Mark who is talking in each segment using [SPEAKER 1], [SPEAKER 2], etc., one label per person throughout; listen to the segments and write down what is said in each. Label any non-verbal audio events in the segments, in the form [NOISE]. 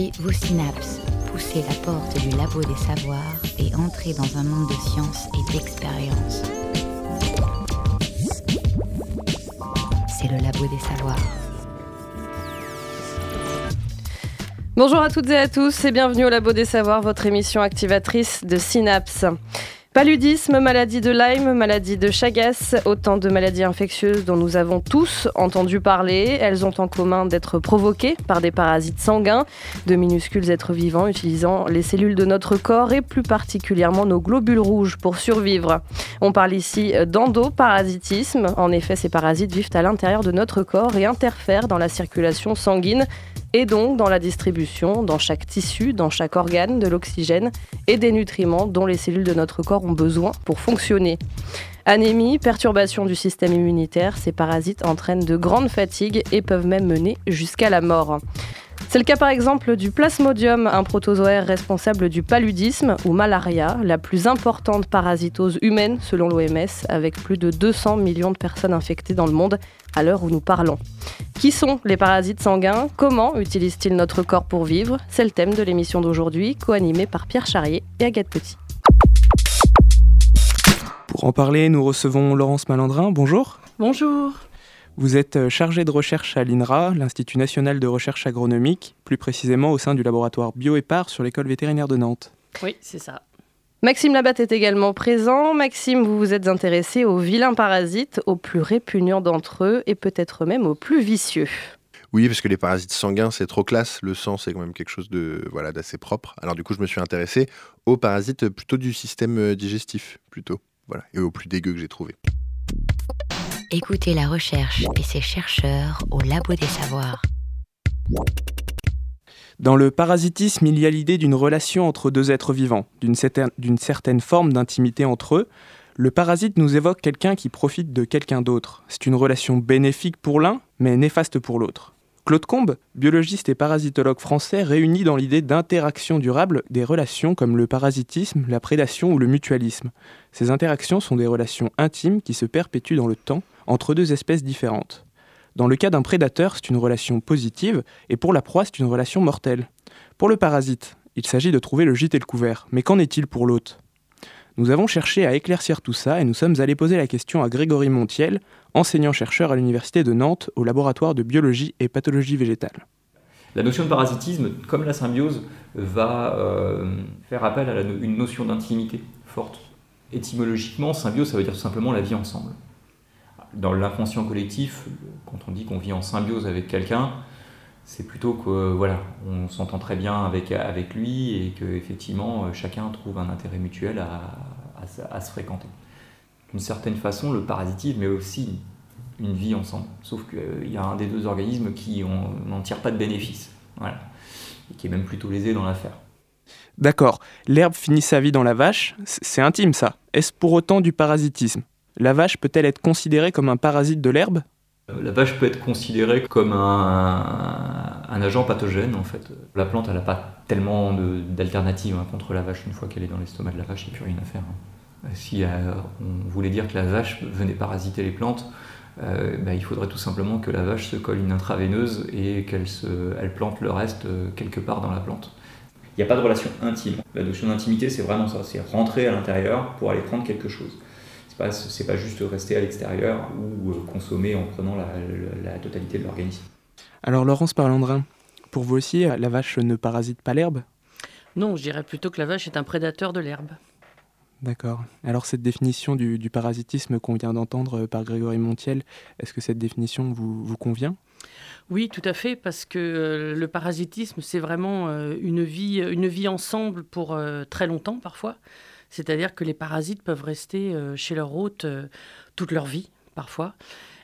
[SPEAKER 1] Activez vos synapses, poussez la porte du labo des savoirs et entrez dans un monde de science et d'expérience. C'est le labo des savoirs.
[SPEAKER 2] Bonjour à toutes et à tous et bienvenue au Labo des Savoirs, votre émission activatrice de Synapse. Paludisme, maladie de Lyme, maladie de Chagas, autant de maladies infectieuses dont nous avons tous entendu parler. Elles ont en commun d'être provoquées par des parasites sanguins, de minuscules êtres vivants utilisant les cellules de notre corps et plus particulièrement nos globules rouges pour survivre. On parle ici d'endoparasitisme. En effet, ces parasites vivent à l'intérieur de notre corps et interfèrent dans la circulation sanguine et donc dans la distribution, dans chaque tissu, dans chaque organe, de l'oxygène et des nutriments dont les cellules de notre corps ont besoin pour fonctionner. Anémie, perturbation du système immunitaire, ces parasites entraînent de grandes fatigues et peuvent même mener jusqu'à la mort. C'est le cas par exemple du plasmodium, un protozoaire responsable du paludisme ou malaria, la plus importante parasitose humaine selon l'OMS, avec plus de 200 millions de personnes infectées dans le monde à l'heure où nous parlons. Qui sont les parasites sanguins? Comment utilisent-ils notre corps pour vivre? C'est le thème de l'émission d'aujourd'hui, co-animée par Pierre Charrier et Agathe Petit.
[SPEAKER 3] Pour en parler, nous recevons Laurence Malandrin. Bonjour.
[SPEAKER 4] Bonjour.
[SPEAKER 3] Vous êtes euh, chargée de recherche à l'INRA, l'Institut national de recherche agronomique, plus précisément au sein du laboratoire BioEpar sur l'école vétérinaire de Nantes.
[SPEAKER 4] Oui, c'est ça.
[SPEAKER 2] Maxime Labatte est également présent. Maxime, vous vous êtes intéressé aux vilains parasites, aux plus répugnants d'entre eux et peut-être même aux plus vicieux.
[SPEAKER 5] Oui, parce que les parasites sanguins, c'est trop classe. Le sang, c'est quand même quelque chose de voilà d'assez propre. Alors du coup, je me suis intéressé aux parasites plutôt du système euh, digestif, plutôt. Voilà, et aux plus dégueux que j'ai trouvé.
[SPEAKER 1] Écoutez la recherche et ses chercheurs au Labo des Savoirs.
[SPEAKER 3] Dans le parasitisme, il y a l'idée d'une relation entre deux êtres vivants, d'une certaine, forme d'intimité entre eux. Le parasite nous évoque quelqu'un qui profite de quelqu'un d'autre. C'est une relation bénéfique pour l'un, mais néfaste pour l'autre. Claude Combe, biologiste et parasitologue français, réunit dans l'idée d'interaction durable des relations comme le parasitisme, la prédation ou le mutualisme. Ces interactions sont des relations intimes qui se perpétuent dans le temps entre deux espèces différentes. Dans le cas d'un prédateur, c'est une relation positive, et pour la proie, c'est une relation mortelle. Pour le parasite, il s'agit de trouver le gîte et le couvert, mais qu'en est-il pour l'hôte? Nous avons cherché à éclaircir tout ça et nous sommes allés poser la question à Grégory Montiel, enseignant-chercheur à l'Université de Nantes au laboratoire de biologie et pathologie végétale.
[SPEAKER 6] La notion de parasitisme, comme la symbiose, va euh, faire appel à une notion d'intimité forte. Étymologiquement, symbiose, ça veut dire tout simplement la vie ensemble dans l'inconscient collectif, quand on dit qu'on vit en symbiose avec quelqu'un, c'est plutôt que voilà, on s'entend très bien avec, avec lui et que effectivement chacun trouve un intérêt mutuel à, à, se fréquenter. D'une certaine façon, le parasitisme est aussi une vie ensemble, sauf qu'il y a un des deux organismes qui n'en tire pas de bénéfice, voilà, et qui est même plutôt lésé dans l'affaire.
[SPEAKER 3] D'accord, l'herbe finit sa vie dans la vache, c'est intime ça. Est-ce pour autant du parasitisme? La vache peut-elle être considérée comme un parasite de l'herbe?
[SPEAKER 6] Euh, la vache peut être considérée comme un, agent pathogène en fait. La plante elle n'a pas tellement d'alternatives hein, contre la vache une fois qu'elle est dans l'estomac de la vache, il n'y a plus rien à faire. Hein. Euh, si euh, on voulait dire que la vache venait parasiter les plantes, bah, il faudrait tout simplement que la vache se colle une intraveineuse et qu'elle elle plante le reste quelque part dans la plante. Il n'y a pas de relation intime. La notion d'intimité c'est vraiment ça, c'est rentrer à l'intérieur pour aller prendre quelque chose c'est pas juste rester à l'extérieur ou euh, consommer en prenant la, totalité de l'organisme.
[SPEAKER 3] Alors Laurence Parlandrin, pour vous aussi, la vache ne parasite pas l'herbe?
[SPEAKER 4] Non, je dirais plutôt que la vache est un prédateur de l'herbe.
[SPEAKER 3] D'accord. Alors cette définition du, parasitisme qu'on vient d'entendre par Grégory Montiel, est-ce que cette définition vous, vous convient?
[SPEAKER 4] Oui, tout à fait, parce que euh, le parasitisme, c'est vraiment euh, une, vie, une vie ensemble pour très longtemps parfois. C'est-à-dire que les parasites peuvent rester euh, chez leur hôte euh, toute leur vie, parfois.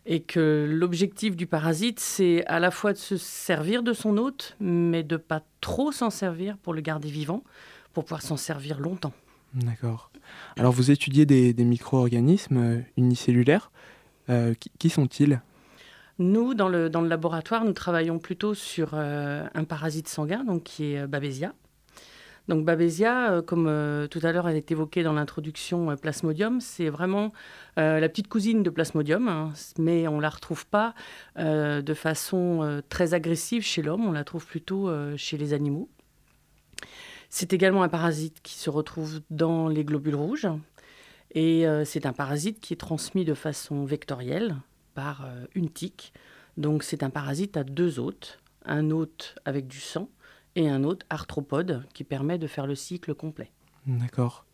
[SPEAKER 4] Et que l'objectif du parasite, c'est à la fois de se servir de son hôte, mais de pas trop s'en servir pour le garder vivant, pour pouvoir s'en servir longtemps.
[SPEAKER 3] D'accord. Alors vous étudiez des, micro-organismes euh, unicellulaires. qui, sont-ils?
[SPEAKER 4] Nous, dans le, dans le laboratoire, nous travaillons plutôt sur un parasite sanguin, donc qui est Babesia. Donc Babesia, euh, comme euh, tout à l'heure elle est évoquée dans l'introduction euh, Plasmodium, c'est vraiment la petite cousine de Plasmodium, hein, mais on ne la retrouve pas de façon très agressive chez l'homme, on la trouve plutôt chez les animaux. C'est également un parasite qui se retrouve dans les globules rouges, et c'est un parasite qui est transmis de façon vectorielle par une tique. Donc c'est un parasite à deux hôtes, un hôte avec du sang et un autre arthropode qui permet de faire le cycle complet.
[SPEAKER 3] D'accord.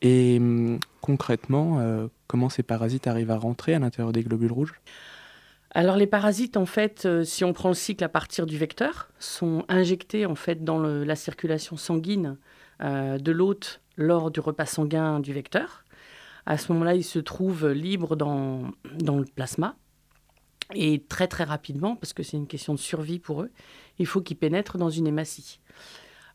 [SPEAKER 3] Et hum, concrètement, euh, comment ces parasites arrivent à rentrer à l'intérieur des globules rouges?
[SPEAKER 4] Alors les parasites, en fait, euh, si on prend le cycle à partir du vecteur, sont injectés en fait dans la circulation sanguine euh, de l'hôte lors du repas sanguin du vecteur. À ce moment-là, ils se trouvent libres dans, dans le plasma et très très rapidement, parce que c'est une question de survie pour eux, il faut qu'ils pénètrent dans une hématie.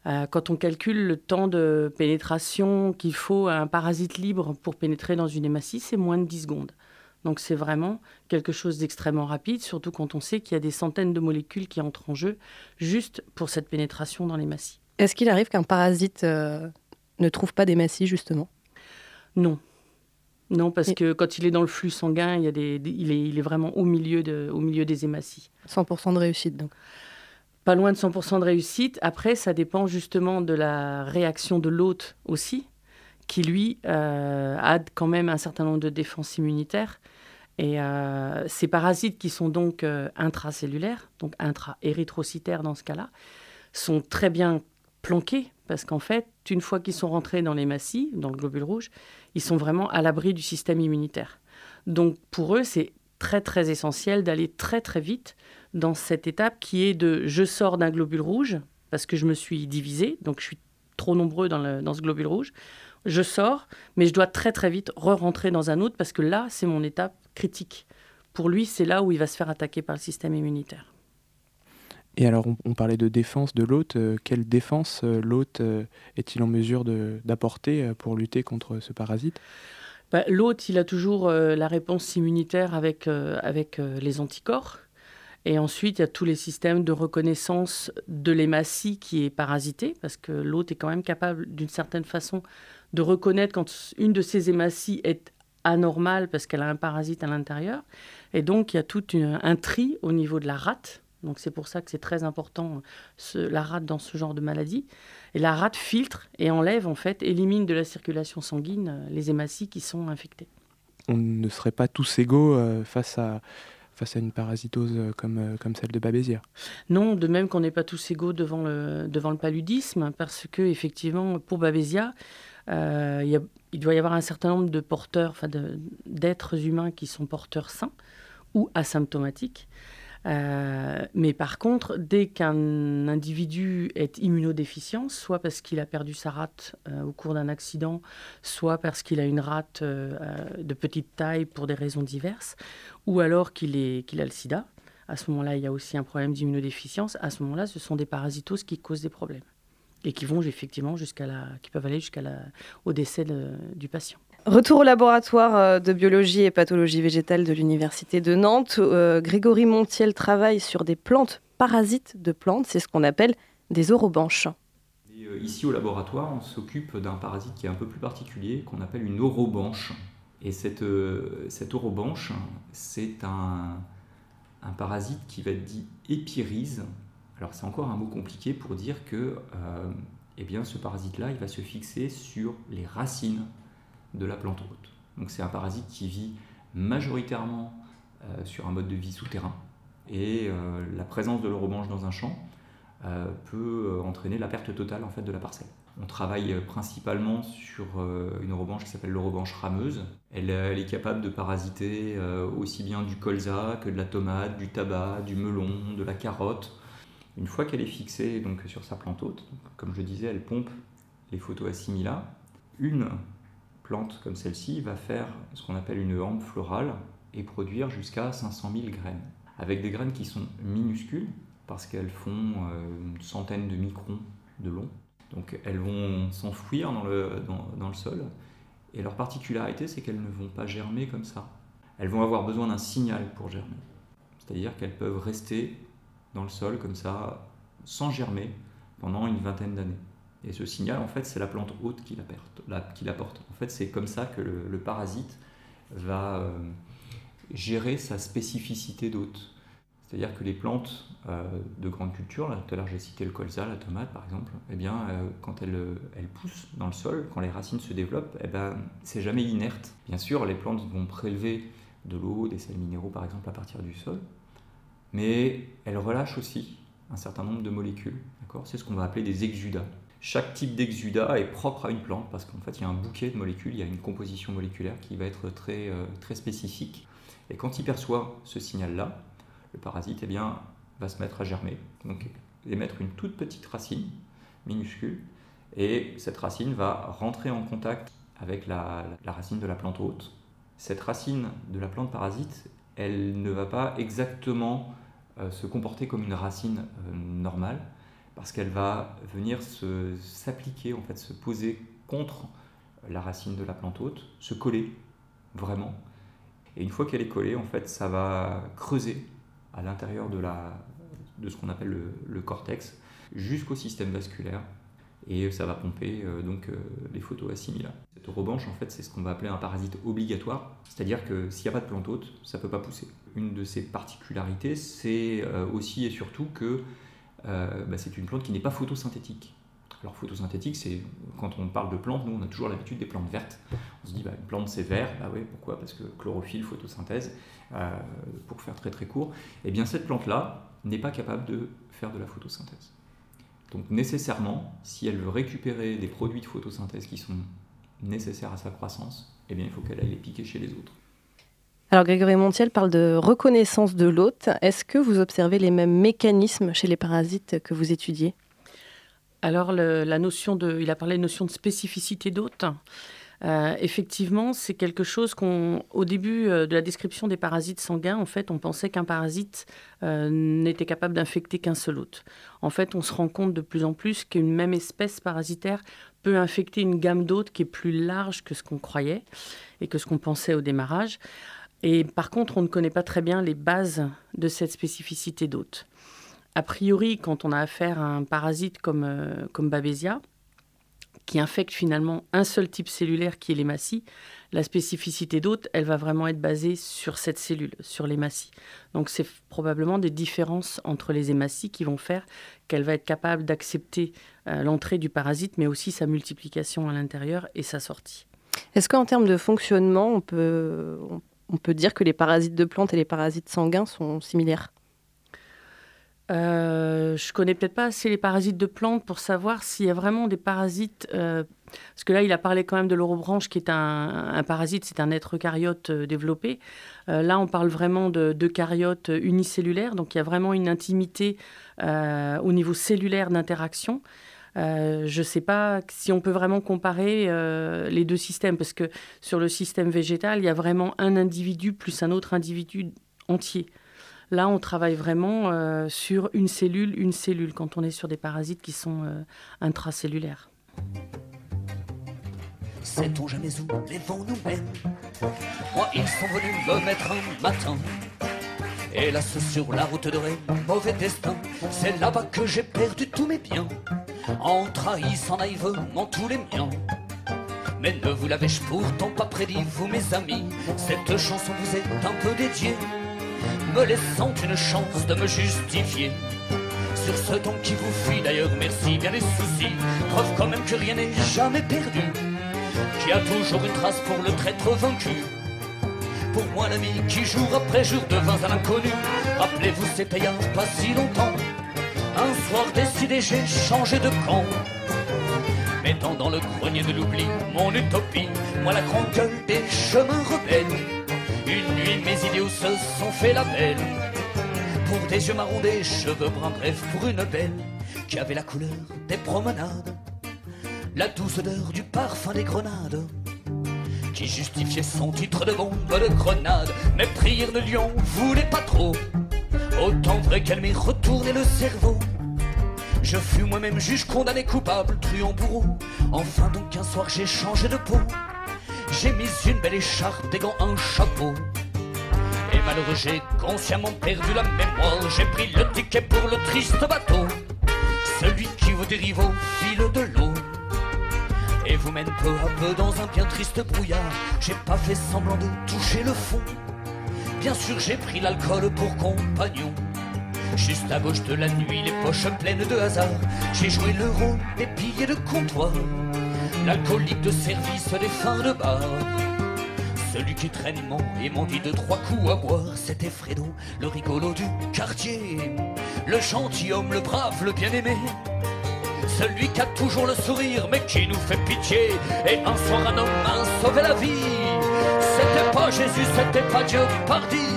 [SPEAKER 4] Euh, quand on calcule le temps de pénétration qu'il faut à un parasite libre pour pénétrer dans une hématie, c'est moins de 10 secondes. Donc c'est vraiment quelque chose d'extrêmement rapide, surtout quand on sait qu'il y a des centaines de molécules qui entrent en jeu juste pour cette pénétration dans l'hématie.
[SPEAKER 2] Est-ce qu'il arrive qu'un parasite euh, ne trouve pas d'hématie justement?
[SPEAKER 4] Non, non, parce que quand il est dans le flux sanguin, il, y a des, il, est, il est vraiment au milieu, de, au milieu des hématies.
[SPEAKER 2] 100% de réussite, donc
[SPEAKER 4] Pas loin de 100% de réussite. Après, ça dépend justement de la réaction de l'hôte aussi, qui lui euh, a quand même un certain nombre de défenses immunitaires. Et euh, ces parasites qui sont donc euh, intracellulaires, donc intra-érythrocytaires dans ce cas-là, sont très bien planqués parce qu'en fait, une fois qu'ils sont rentrés dans les massies, dans le globule rouge, ils sont vraiment à l'abri du système immunitaire. Donc pour eux, c'est très très essentiel d'aller très très vite dans cette étape qui est de je sors d'un globule rouge parce que je me suis divisé, donc je suis trop nombreux dans, dans ce globule rouge. Je sors, mais je dois très très vite re-rentrer dans un autre parce que là, c'est mon étape critique. Pour lui, c'est là où il va se faire attaquer par le système immunitaire.
[SPEAKER 3] Et alors, on, parlait de défense de l'hôte. Euh, quelle défense euh, l'hôte euh, est-il en mesure d'apporter pour lutter contre ce parasite?
[SPEAKER 4] Bah, L'hôte, il a toujours la réponse immunitaire avec, avec les anticorps. Et ensuite, il y a tous les systèmes de reconnaissance de l'hématie qui est parasité, parce que l'hôte est quand même capable, d'une certaine façon, de reconnaître quand une de ces hématies est anormale parce qu'elle a un parasite à l'intérieur. Et donc, il y a tout un tri au niveau de la rate donc c'est pour ça que c'est très important la rate dans ce genre de maladie. Et la rate filtre et enlève en fait, élimine de la circulation sanguine euh, les hématies qui sont infectées.
[SPEAKER 3] On ne serait pas tous égaux euh, face à face à une parasitose euh, comme, comme celle de Babesia.
[SPEAKER 4] Non, de même qu'on n'est pas tous égaux devant le, devant le paludisme, parce que effectivement, pour Babesia, il, il, doit y avoir un certain nombre de porteurs, enfin d'êtres humains qui sont porteurs sains ou asymptomatiques. Euh, mais par contre, dès qu'un individu est immunodéficient, soit parce qu'il a perdu sa rate euh, au cours d'un accident, soit parce qu'il a une rate euh, de petite taille pour des raisons diverses, ou alors qu'il a le sida, à ce moment-là, il y a aussi un problème d'immunodéficience. À ce moment-là, ce sont des parasitoses qui causent des problèmes et qui vont effectivement jusqu'à la, qui peuvent aller jusqu'au décès du patient.
[SPEAKER 2] Retour au laboratoire euh, de biologie et pathologie végétale de l'Université de Nantes. Euh, Grégory Montiel travaille sur des plantes parasites de plantes, c'est ce qu'on appelle des orobanches.
[SPEAKER 6] Euh, ici au laboratoire, on s'occupe d'un parasite qui est un peu plus particulier, qu'on appelle une orobanche. Et cette, cette orobanche, c'est un, un, parasite qui va être dit épirise. Alors c'est encore un mot compliqué pour dire que eh bien, ce parasite-là, il va se fixer sur les racines de la plante hôte. Donc c'est un parasite qui vit majoritairement euh, sur un mode de vie souterrain. Et euh, la présence de l'orobanche dans un champ euh, peut entraîner la perte totale en fait, de la parcelle. On travaille principalement sur une orobanche qui s'appelle l'orobanche rameuse. Elle, est capable de parasiter aussi bien du colza que de la tomate, du tabac, du melon, de la carotte. Une fois qu'elle est fixée donc, sur sa plante hôte, comme je disais, elle pompe les photos assimila. Une plante comme celle-ci va faire ce qu'on appelle une hampe florale et produire jusqu'à 500 000 graines. Avec des graines qui sont minuscules parce qu'elles font euh, une centaine de microns de long. Donc elles vont s'enfouir dans le, dans, le sol. Et leur particularité, c'est qu'elles ne vont pas germer comme ça. Elles vont avoir besoin d'un signal pour germer. C'est-à-dire qu'elles peuvent rester dans le sol comme ça, sans germer, pendant une vingtaine d'années. Et ce signal, en fait, c'est la plante haute qui l'apporte. En fait, c'est comme ça que le, parasite va euh, gérer sa spécificité d'hôte. C'est-à-dire que les plantes euh, de grande culture, tout à l'heure j'ai cité le colza, la tomate par exemple, eh bien, euh, quand elles, elles, poussent dans le sol, quand les racines se développent, eh ben, c'est jamais inerte. Bien sûr, les plantes vont prélever de l'eau, des sels minéraux par exemple à partir du sol, mais elles relâchent aussi un certain nombre de molécules. C'est ce qu'on va appeler des exudats. Chaque type d'exudat est propre à une plante parce qu'en fait il y a un bouquet de molécules, il y a une composition moléculaire qui va être très, euh, très spécifique. Et quand il perçoit ce signal-là, le parasite eh bien, va se mettre à germer, donc émettre une toute petite racine minuscule, et cette racine va rentrer en contact avec la, racine de la plante hôte. Cette racine de la plante parasite, elle ne va pas exactement euh, se comporter comme une racine euh, normale, parce qu'elle va venir s'appliquer, en fait, se poser contre la racine de la plante hôte, se coller vraiment. Et une fois qu'elle est collée, en fait, ça va creuser à l'intérieur de, de ce qu'on appelle le, cortex jusqu'au système vasculaire et ça va pomper euh, donc euh, les photos assimilées. Cette revanche, en fait, c'est ce qu'on va appeler un parasite obligatoire, c'est-à-dire que s'il n'y a pas de plante hôte, ça ne peut pas pousser. Une de ses particularités, c'est euh, aussi et surtout que bah, c'est une plante qui n'est pas photosynthétique. Alors photosynthétique, c'est quand on parle de plantes, nous on a toujours l'habitude des plantes vertes. On se dit bah, une plante c'est vert, bah oui pourquoi? Parce que chlorophylle, photosynthèse, euh, pour faire très très court. Eh bien cette plante-là n'est pas capable de faire de la photosynthèse. Donc nécessairement, si elle veut récupérer des produits de photosynthèse qui sont nécessaires à sa croissance, eh bien il faut qu'elle aille les piquer chez les autres.
[SPEAKER 2] Alors Grégory Montiel parle de reconnaissance de l'hôte. Est-ce que vous observez les mêmes mécanismes chez les parasites que vous étudiez?
[SPEAKER 4] Alors il a parlé de notion de spécificité d'hôte. Euh, effectivement, c'est quelque chose qu'on, au début euh, de la description des parasites sanguins, en fait, on pensait qu'un parasite euh, n'était capable d'infecter qu'un seul hôte. En fait, on se rend compte de plus en plus qu'une même espèce parasitaire peut infecter une gamme d'hôtes qui est plus large que ce qu'on croyait et que ce qu'on pensait au démarrage. Et par contre, on ne connaît pas très bien les bases de cette spécificité d'hôte. A priori, quand on a affaire à un parasite comme, euh, comme Babesia, qui infecte finalement un seul type cellulaire qui est l'hématie, la spécificité d'hôte, elle va vraiment être basée sur cette cellule, sur l'hématie. Donc c'est probablement des différences entre les hématies qui vont faire qu'elle va être capable d'accepter euh, l'entrée du parasite, mais aussi sa multiplication à l'intérieur et sa sortie.
[SPEAKER 2] Est-ce qu'en termes de fonctionnement, on peut, peut dire que les parasites de plantes et les parasites sanguins sont similaires
[SPEAKER 4] euh, je connais peut-être pas assez les parasites de plantes pour savoir s'il y a vraiment des parasites. Euh, parce que là, il a parlé quand même de l'orobranche, qui est un, parasite, c'est un être eucaryote euh, développé. Euh, là, on parle vraiment de, caryotes unicellulaires, donc il y a vraiment une intimité au niveau cellulaire d'interaction. Euh, je ne sais pas si on peut vraiment comparer euh, les deux systèmes, parce que sur le système végétal, il y a vraiment un individu plus un autre individu entier. Là, on travaille vraiment euh, sur une cellule, une cellule, quand on est sur des parasites qui sont intracellulaires. Sait-on jamais où les vents nous Moi, ils sont venus me mettre matin. Hélas, sur la route Rennes, mauvais destin, c'est là-bas que j'ai perdu tous mes biens en trahissant naïvement tous les miens. Mais ne vous l'avais-je pourtant pas prédit, vous mes amis, cette chanson vous est un peu dédiée, me laissant une chance de me justifier. Sur ce ton qui vous fuit d'ailleurs, merci bien les soucis, preuve quand même que rien n'est jamais perdu, qui a toujours une trace pour le traître vaincu. Pour moi l'ami qui jour après jour devint un inconnu, rappelez-vous c'était il pas si longtemps. Un soir décidé, j'ai changé de camp. Mettant dans le grenier de l'oubli mon utopie, moi la grande gueule des chemins rebelles. Une nuit, mes idéaux se sont fait la belle. Pour des yeux marrons, des cheveux bruns, bref, pour une belle qui avait la couleur des promenades. La douce odeur du parfum des grenades qui justifiait son titre de bombe de grenade. Mais prière de lion voulait pas trop. Autant vrai qu'elle m'ait retourné le cerveau. Je fus moi-même juge condamné coupable, truand bourreau. Enfin donc un soir j'ai changé de peau. J'ai mis une belle écharpe, des gants, un chapeau. Et malheureux j'ai consciemment perdu la mémoire. J'ai pris le ticket pour le triste bateau. Celui qui vous dérive au fil de l'eau.
[SPEAKER 7] Et vous mène peu à peu dans un bien triste brouillard. J'ai pas fait semblant de toucher le fond. Bien sûr, j'ai pris l'alcool pour compagnon. Juste à gauche de la nuit, les poches pleines de hasard. J'ai joué le rôle des piliers de comptoir, l'alcoolique de service des fins de bar. Celui qui traîne mon et m'en dit de trois coups à boire, c'était Fredo, le rigolo du quartier, le gentilhomme, le brave, le bien-aimé. Celui qui a toujours le sourire mais qui nous fait pitié. Et un soir un homme a sauvé la vie. C'était pas Jésus, c'était pas Dieu, pardi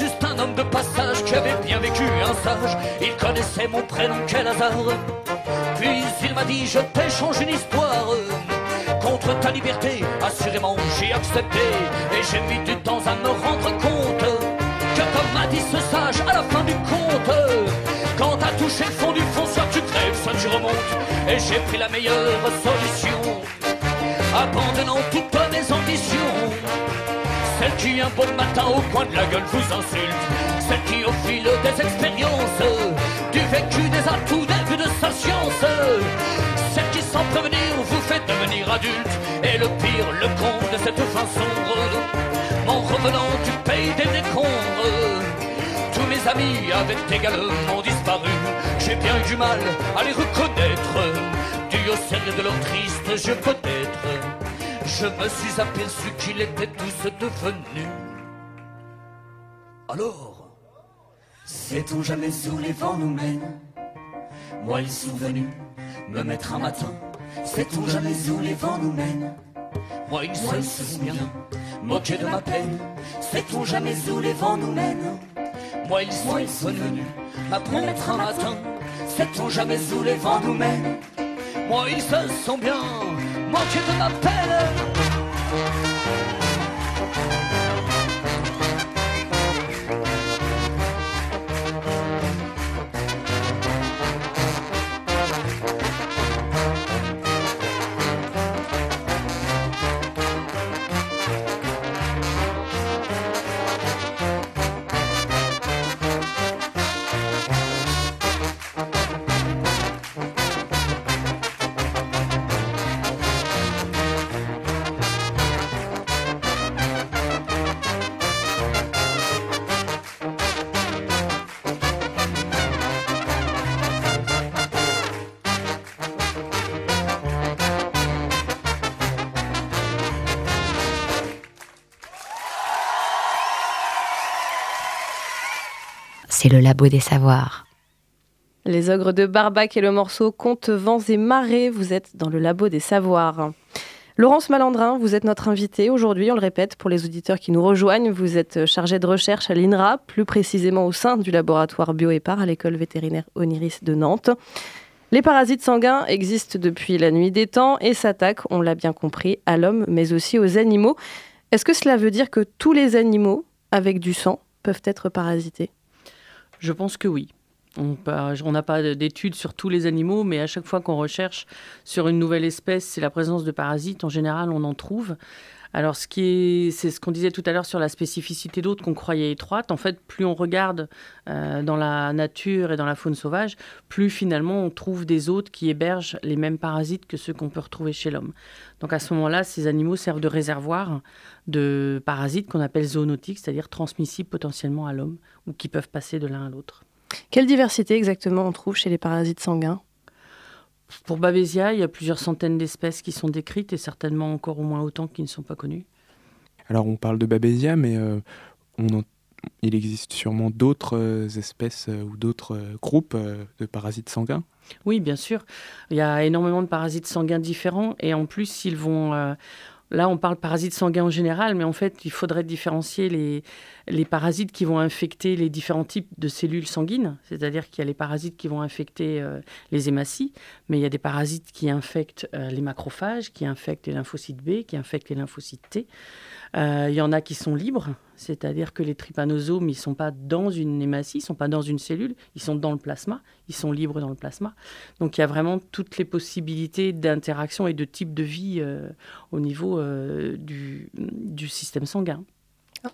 [SPEAKER 7] Juste un homme de passage qui avait bien vécu un sage. Il connaissait mon prénom, quel hasard. Puis il m'a dit je t'échange une histoire. Contre ta liberté, assurément j'ai accepté. Et j'ai mis du temps à me rendre compte Que comme m'a dit ce sage à la fin du conte Et j'ai pris la meilleure solution. Abandonnant toutes mes ambitions. Celle qui un bon matin au coin de la gueule vous insulte. Celle qui au fil des expériences Du vécu, des atouts, des vues de sa science. Celle qui sans prévenir vous fait devenir adulte. Et le pire, le con de cette fin sombre En revenant du pays des décombres. Tous mes amis avaient également disparu J'ai bien eu du mal à les reconnaître Dû au de leur triste jeu peut-être je me suis aperçu qu'ils étaient tous devenus. Alors, sait-on jamais où les vents nous mènent? Moi, ils sont venus me mettre un matin. Sait-on jamais où les vents nous mènent? Moi, ils se sont bien de ma peine. Sait-on jamais où les vents nous mènent? Moi, ils sont venus m'apprendre un matin. Sait-on jamais où les vents nous mènent Moi, ils se sont bien moqués de ma peine.
[SPEAKER 1] C'est le labo des savoirs.
[SPEAKER 2] Les ogres de Barbac et le morceau Contes, vents et marées, vous êtes dans le labo des savoirs. Laurence Malandrin, vous êtes notre invitée aujourd'hui, on le répète pour les auditeurs qui nous rejoignent. Vous êtes chargée de recherche à l'INRA, plus précisément au sein du laboratoire BioEpar à l'école vétérinaire Oniris de Nantes. Les parasites sanguins existent depuis la nuit des temps et s'attaquent, on l'a bien compris, à l'homme mais aussi aux animaux. Est-ce que cela veut dire que tous les animaux avec du sang peuvent être parasités?
[SPEAKER 4] Je pense que oui. On n'a pas d'études sur tous les animaux, mais à chaque fois qu'on recherche sur une nouvelle espèce, c'est la présence de parasites. En général, on en trouve. Alors, ce c'est ce qu'on disait tout à l'heure sur la spécificité d'autres qu'on croyait étroite. En fait, plus on regarde euh, dans la nature et dans la faune sauvage, plus finalement on trouve des hôtes qui hébergent les mêmes parasites que ceux qu'on peut retrouver chez l'homme. Donc à ce moment-là, ces animaux servent de réservoir de parasites qu'on appelle zoonotiques, c'est-à-dire transmissibles potentiellement à l'homme ou qui peuvent passer de l'un à l'autre.
[SPEAKER 2] Quelle diversité exactement on trouve chez les parasites sanguins?
[SPEAKER 4] Pour Babesia, il y a plusieurs centaines d'espèces qui sont décrites et certainement encore au moins autant qui ne sont pas connues.
[SPEAKER 3] Alors on parle de Babesia, mais euh, on en- il existe sûrement d'autres euh, espèces euh, ou d'autres euh, groupes de parasites sanguins.
[SPEAKER 4] Oui, bien sûr. Il y a énormément de parasites sanguins différents et en plus, ils vont. euh, là, on parle parasites sanguins en général, mais en fait, il faudrait différencier les, parasites qui vont infecter les différents types de cellules sanguines. C'est-à-dire qu'il y a les parasites qui vont infecter euh, les hématies, mais il y a des parasites qui infectent euh, les macrophages, qui infectent les lymphocytes B, qui infectent les lymphocytes T. Euh, il y en a qui sont libres, c'est-à-dire que les trypanosomes, ils ne sont pas dans une hématie, ils ne sont pas dans une cellule, ils sont dans le plasma, ils sont libres dans le plasma. Donc il y a vraiment toutes les possibilités d'interaction et de type de vie euh, au niveau euh, du, du système sanguin.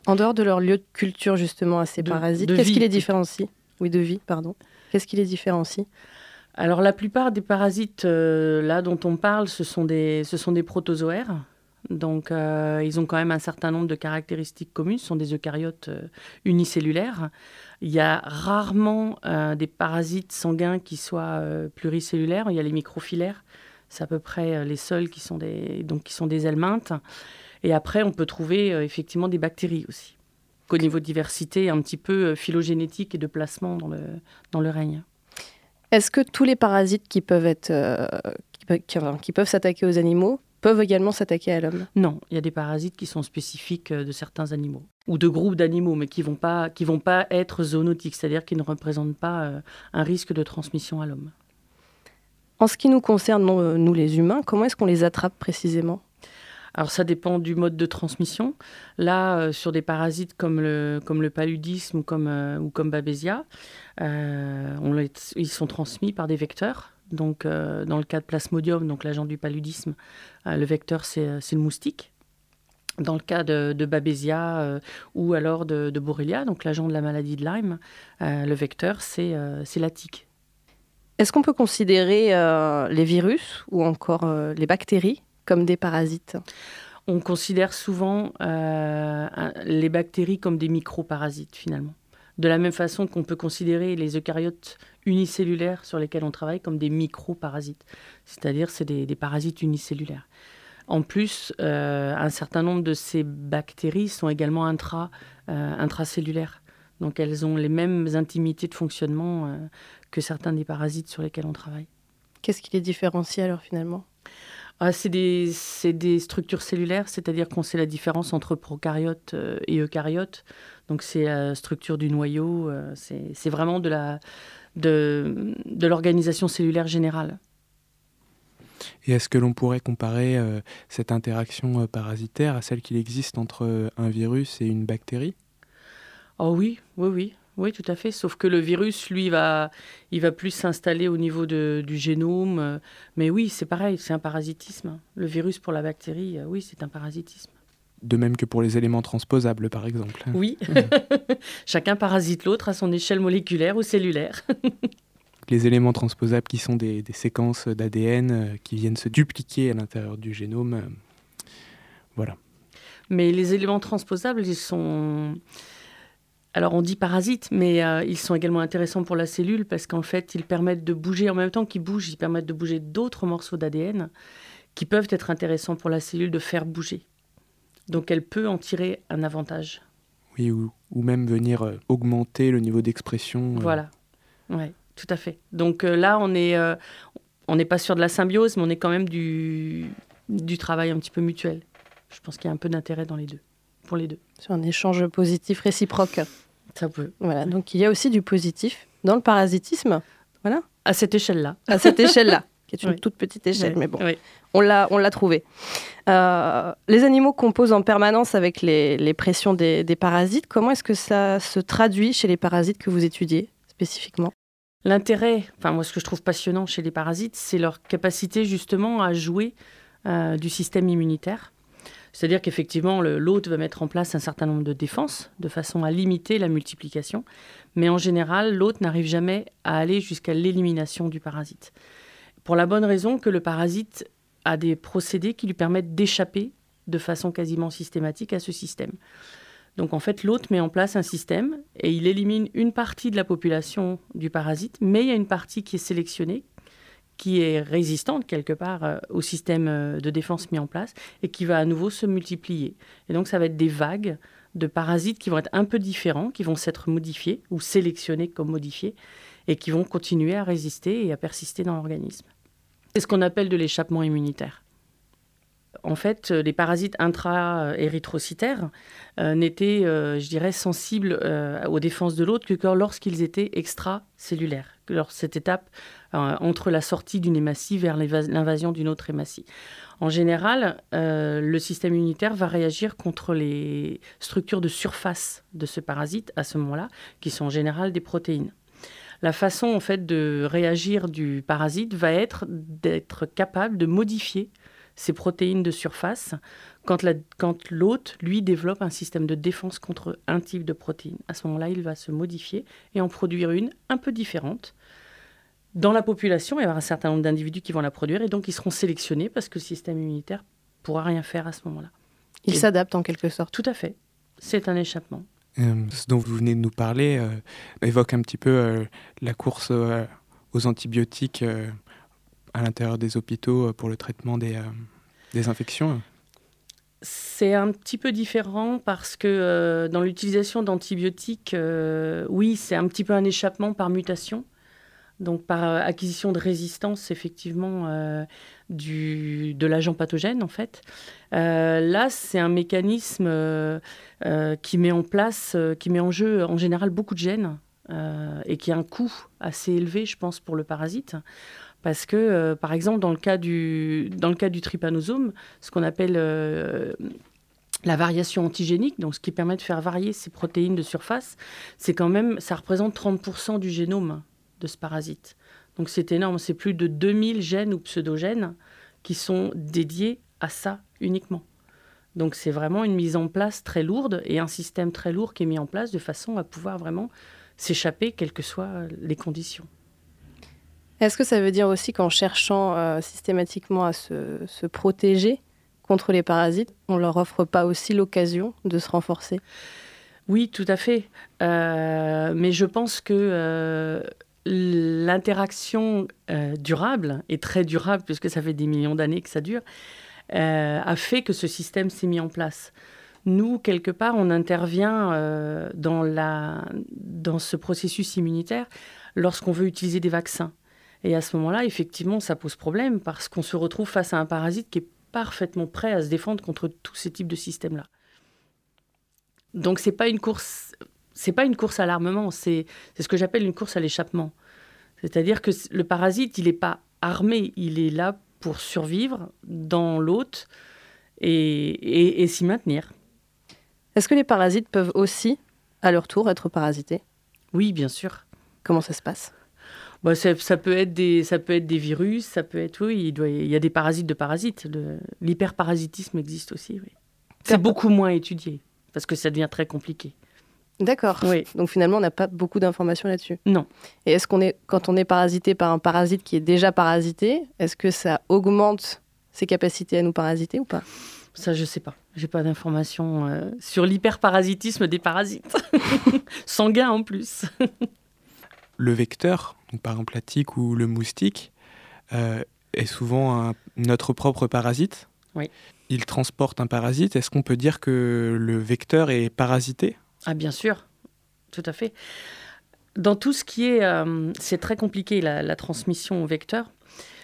[SPEAKER 2] En dehors de leur lieu de culture justement à ces
[SPEAKER 4] De-
[SPEAKER 2] parasites, qu'est-ce qui les différencie? Oui, de vie, pardon. Qu'est-ce qui les différencie?
[SPEAKER 4] Alors la plupart des parasites euh, là dont on parle, ce sont des, ce sont des protozoaires. Donc euh, ils ont quand même un certain nombre de caractéristiques communes. Ce sont des eucaryotes euh, unicellulaires. Il y a rarement des parasites sanguins qui soient pluricellulaires. Il y a les microfilaires. C'est à peu près les seuls qui sont des, donc, qui sont des helminthes. Et après, on peut trouver effectivement des bactéries aussi. Au niveau de diversité, un petit peu phylogénétique et de placement dans le, dans le règne.
[SPEAKER 2] Est-ce que tous les parasites qui peuvent être euh, qui, peuvent s'attaquer aux animaux peuvent également s'attaquer à l'homme
[SPEAKER 4] Non, il y a des parasites qui sont spécifiques euh, de certains animaux ou de groupes d'animaux, mais qui vont pas qui vont pas être zoonotiques, c'est-à-dire qui ne représentent pas euh, un risque de transmission à l'homme.
[SPEAKER 2] En ce qui nous concerne, nous les humains, comment est-ce qu'on les attrape précisément?
[SPEAKER 4] Alors ça dépend du mode de transmission. Là, euh, sur des parasites comme le, comme le paludisme ou comme, euh, ou comme Babesia, euh, ils sont transmis par des vecteurs. Donc dans le cas de Plasmodium, donc l'agent du paludisme, le vecteur c'est le moustique. Dans le cas de, de Babesia ou alors de, de Borrelia, donc l'agent de la maladie de Lyme, le vecteur c'est la tique.
[SPEAKER 2] Est-ce qu'on peut considérer les virus ou encore les bactéries comme des parasites?
[SPEAKER 4] On considère souvent euh, les bactéries comme des microparasites finalement. De la même façon qu'on peut considérer les eucaryotes unicellulaires sur lesquels on travaille comme des microparasites, c'est-à-dire c'est des, parasites unicellulaires. En plus, euh, un certain nombre de ces bactéries sont également intra, euh, intracellulaires. Donc elles ont les mêmes intimités de fonctionnement que certains des parasites sur lesquels on travaille.
[SPEAKER 2] Qu'est-ce qui les différencie alors finalement?
[SPEAKER 4] Ah, c'est des, des, structures cellulaires, c'est-à-dire qu'on sait la différence entre prokaryotes euh, et eucaryotes. Donc c'est la structure du noyau, euh, c'est vraiment de la de, de l'organisation cellulaire générale.
[SPEAKER 3] Et est-ce que l'on pourrait comparer euh, cette interaction parasitaire à celle qu'il existe entre un virus et une bactérie?
[SPEAKER 4] Oh oui, oui, oui. Oui, tout à fait. Sauf que le virus, lui, va, il va plus s'installer au niveau de, du génome. Euh, mais oui, c'est pareil, c'est un parasitisme. Le virus pour la bactérie, euh, oui, c'est un parasitisme.
[SPEAKER 3] De même que pour les éléments transposables, par exemple.
[SPEAKER 4] Oui. [LAUGHS] Chacun parasite l'autre à son échelle moléculaire ou cellulaire. [LAUGHS]
[SPEAKER 3] les éléments transposables qui sont des, des séquences d'ADN euh, qui viennent se dupliquer à l'intérieur du génome. voilà.
[SPEAKER 4] Mais les éléments transposables, ils sont alors on dit parasites, mais euh, ils sont également intéressants pour la cellule parce qu'en fait ils permettent de bouger, en même temps qu'ils bougent, ils permettent de bouger d'autres morceaux d'ADN qui peuvent être intéressants pour la cellule de faire bouger. Donc elle peut en tirer un avantage.
[SPEAKER 3] Oui, ou, même venir euh, augmenter le niveau d'expression.
[SPEAKER 4] Euh. Voilà, oui, tout à fait. Donc là on est, on n'est pas sur de la symbiose, mais on est quand même du, du travail un petit peu mutuel. Je pense qu'il y a un peu d'intérêt dans les deux les deux.
[SPEAKER 2] Sur un échange positif réciproque.
[SPEAKER 4] Ça peut.
[SPEAKER 2] Voilà, donc il y a aussi du positif dans le parasitisme. Voilà.
[SPEAKER 4] À cette échelle-là.
[SPEAKER 2] À cette échelle-là, [LAUGHS] qui est une toute petite échelle, mais bon, on l'a, on l'a trouvé. Euh, les animaux composent en permanence avec les, pressions des, des, parasites. Comment est-ce que ça se traduit chez les parasites que vous étudiez spécifiquement?
[SPEAKER 4] L'intérêt, enfin moi ce que je trouve passionnant chez les parasites, c'est leur capacité justement à jouer euh, du système immunitaire. C'est-à-dire qu'effectivement, l'hôte va mettre en place un certain nombre de défenses de façon à limiter la multiplication, mais en général, l'hôte n'arrive jamais à aller jusqu'à l'élimination du parasite. Pour la bonne raison que le parasite a des procédés qui lui permettent d'échapper de façon quasiment systématique à ce système. Donc en fait, l'hôte met en place un système et il élimine une partie de la population du parasite, mais il y a une partie qui est sélectionnée, qui est résistante quelque part euh, au système euh, de défense mis en place et qui va à nouveau se multiplier. Et donc ça va être des vagues de parasites qui vont être un peu différents, qui vont s'être modifiés ou sélectionnés comme modifiés et qui vont continuer à résister et à persister dans l'organisme. C'est ce qu'on appelle de l'échappement immunitaire. En fait, euh, les parasites intra-érythrocytaires n'étaient, je dirais, sensibles aux défenses de l'autre que lorsqu'ils étaient extracellulaires, lors cette étape euh, entre la sortie d'une hématie vers l'invasion d'une autre hématie. En général, euh, le système immunitaire va réagir contre les structures de surface de ce parasite à ce moment-là, qui sont en général des protéines. La façon en fait de réagir du parasite va être d'être capable de modifier ces protéines de surface quand l'hôte, lui, développe un système de défense contre un type de protéine. À ce moment-là, il va se modifier et en produire une un peu différente dans la population, il y aura un certain nombre d'individus qui vont la produire et donc ils seront sélectionnés parce que le système immunitaire pourra rien faire à ce moment-là.
[SPEAKER 2] Il s'adapte en quelque sorte.
[SPEAKER 4] Tout à fait. C'est un échappement.
[SPEAKER 3] Euh, ce dont vous venez de nous parler euh, évoque un petit peu euh, la course aux antibiotiques à l'intérieur des hôpitaux pour le traitement des, des infections.
[SPEAKER 4] C'est un petit peu différent parce que dans l'utilisation d'antibiotiques, oui, c'est un petit peu un échappement par mutation. Donc par acquisition de résistance, effectivement, du, de l'agent pathogène, en fait. là, c'est un mécanisme euh, qui met en place, euh, qui met en jeu en général beaucoup de gènes euh, et qui a un coût assez élevé, je pense, pour le parasite. Parce que, par exemple, dans le cas du, dans le cas du trypanosome, ce qu'on appelle la variation antigénique, donc ce qui permet de faire varier ces protéines de surface, c'est quand même, ça représente 30% du génome de ce parasite. Donc c'est énorme, c'est plus de 2000 gènes ou pseudogènes qui sont dédiés à ça uniquement. Donc c'est vraiment une mise en place très lourde et un système très lourd qui est mis en place de façon à pouvoir vraiment s'échapper, quelles que soient les conditions.
[SPEAKER 2] Est-ce que ça veut dire aussi qu'en cherchant euh, systématiquement à se, protéger contre les parasites, on leur offre pas aussi l'occasion de se renforcer?
[SPEAKER 4] Oui, tout à fait. Euh, mais je pense que euh, l'interaction durable est très durable puisque ça fait des millions d'années que ça dure. Euh, a fait que ce système s'est mis en place. Nous, quelque part, on intervient euh, dans, la, dans ce processus immunitaire lorsqu'on veut utiliser des vaccins. Et à ce moment-là, effectivement, ça pose problème parce qu'on se retrouve face à un parasite qui est parfaitement prêt à se défendre contre tous ces types de systèmes-là. Donc c'est pas une course, c'est pas une course à l'armement, c'est ce que j'appelle une course à l'échappement. C'est-à-dire que le parasite, il n'est pas armé, il est là pour survivre dans l'hôte et, s'y maintenir.
[SPEAKER 2] Est-ce que les parasites peuvent aussi, à leur tour, être parasités?
[SPEAKER 4] Oui, bien sûr.
[SPEAKER 2] Comment ça se passe?
[SPEAKER 4] Bah, ça, peut être des, ça peut être des virus, ça peut être, oui, il, doit, il y a des parasites de parasites. L'hyperparasitisme existe aussi, oui. C'est beaucoup moins étudié, parce que ça devient très compliqué.
[SPEAKER 2] D'accord. Oui. Donc finalement, on n'a pas beaucoup d'informations là-dessus.
[SPEAKER 4] Non.
[SPEAKER 2] Et est-ce qu'on est, quand on est parasité par un parasite qui est déjà parasité, est-ce que ça augmente ses capacités à nous parasiter ou pas?
[SPEAKER 4] Ça, je sais pas. J'ai pas d'informations euh, sur l'hyperparasitisme des parasites. [LAUGHS] Sanguin en plus. [LAUGHS]
[SPEAKER 3] le vecteur, par exemple la tique ou le moustique, euh, est souvent notre propre parasite.
[SPEAKER 4] Oui.
[SPEAKER 3] Il transporte un parasite. Est-ce qu'on peut dire que le vecteur est parasité?
[SPEAKER 4] Ah bien sûr, tout à fait. Dans tout ce qui est... Euh, c'est très compliqué la, transmission au vecteur.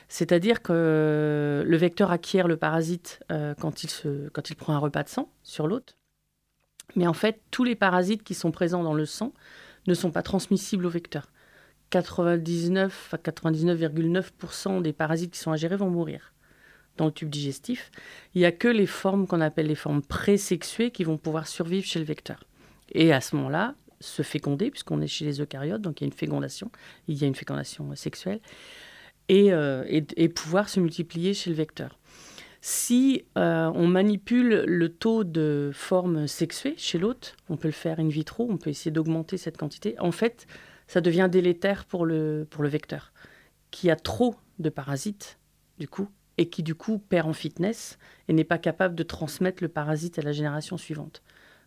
[SPEAKER 4] C'est-à-dire que le vecteur acquiert le parasite euh, quand, il se, quand il prend un repas de sang sur l'hôte. Mais en fait, tous les parasites qui sont présents dans le sang ne sont pas transmissibles au vecteur. 99 à 99,9% des parasites qui sont ingérés vont mourir dans le tube digestif. Il n'y a que les formes qu'on appelle les formes présexuées qui vont pouvoir survivre chez le vecteur. Et à ce moment-là, se féconder, puisqu'on est chez les eucaryotes, donc il y a une fécondation, il y a une fécondation sexuelle, et, euh, pouvoir se multiplier chez le vecteur. Si euh, on manipule le taux de forme sexuée chez l'hôte, on peut le faire in vitro, on peut essayer d'augmenter cette quantité. En fait, ça devient délétère pour le, pour le vecteur, qui a trop de parasites, du coup, et qui, du coup, perd en fitness et n'est pas capable de transmettre le parasite à la génération suivante.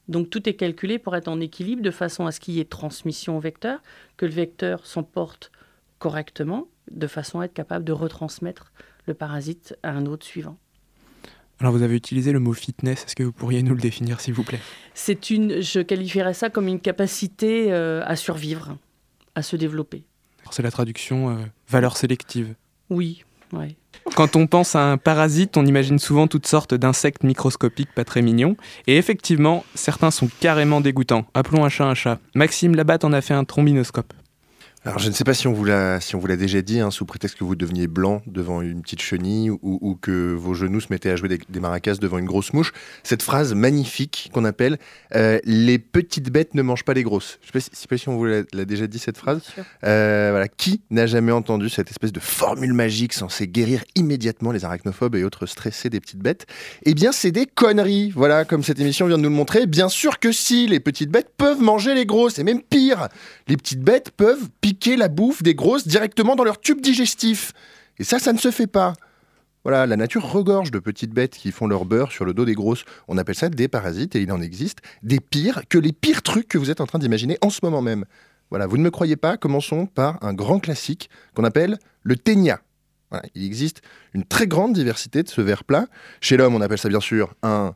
[SPEAKER 4] Donc tout est calculé pour être en équilibre de façon à ce qu'il y ait transmission au vecteur, que le vecteur s'emporte correctement, de façon à être capable de retransmettre le parasite à un autre suivant.
[SPEAKER 3] Alors vous avez utilisé le mot fitness, est-ce que vous pourriez nous le définir s'il vous plaît?
[SPEAKER 4] C'est une, je qualifierais ça comme une capacité euh, à survivre, à se développer.
[SPEAKER 3] C'est la traduction euh, valeur sélective.
[SPEAKER 4] Oui,
[SPEAKER 3] Quand on pense à un parasite, on imagine souvent toutes sortes d'insectes microscopiques pas très mignons. Et effectivement, certains sont carrément dégoûtants. Appelons un chat un chat. Maxime Labatte en a fait un trombinoscope.
[SPEAKER 5] Alors, je ne sais pas si on vous l'a, si on vous l'a déjà dit, hein, sous prétexte que vous deveniez blanc devant une petite chenille ou, que vos genoux se mettaient à jouer des, maracas devant une grosse mouche. Cette phrase magnifique qu'on appelle euh, Les petites bêtes ne mangent pas les grosses. Je ne sais, pas si on vous l'a, déjà dit cette phrase. Euh, voilà. Qui n'a jamais entendu cette espèce de formule magique censée guérir immédiatement les arachnophobes et autres stressés des petites bêtes? Eh bien, c'est des conneries. Voilà, comme cette émission vient de nous le montrer. Bien sûr que si, les petites bêtes peuvent manger les grosses. Et même pire, les petites bêtes peuvent pire la bouffe des grosses directement dans leur tube digestif. Et ça, ça ne se fait pas. Voilà, la nature regorge de petites bêtes qui font leur beurre sur le dos des grosses. On appelle ça des parasites et il en existe des pires que les pires trucs que vous êtes en train d'imaginer en ce moment même. Voilà, vous ne me croyez pas, commençons par un grand classique qu'on appelle le ténia. il existe une très grande diversité de ce verre plat. Chez l'homme, on appelle ça bien sûr un,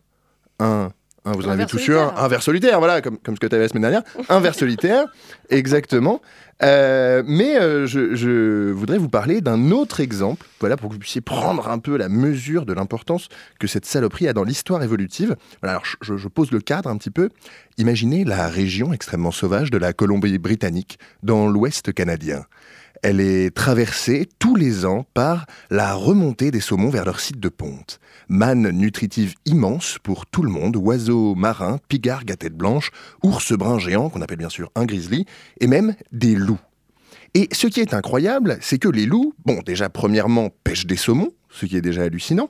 [SPEAKER 5] un, vous en avez tous sûr, un verre solitaire, voilà, comme, comme ce que tu avais la semaine dernière. Un verre solitaire, [LAUGHS] exactement. Euh, mais euh, je, voudrais vous parler d'un autre exemple, voilà, pour que vous puissiez prendre un peu la mesure de l'importance que cette saloperie a dans l'histoire évolutive. Voilà, alors je, je, pose le cadre un petit peu. Imaginez la région extrêmement sauvage de la Colombie-Britannique, dans l'ouest canadien. Elle est traversée tous les ans par la remontée des saumons vers leur site de ponte. Manne nutritive immense pour tout le monde, oiseaux marins, pigargues à tête blanche, ours bruns géants, qu'on appelle bien sûr un grizzly, et même des loups. Et ce qui est incroyable, c'est que les loups, bon, déjà premièrement, pêchent des saumons, ce qui est déjà hallucinant,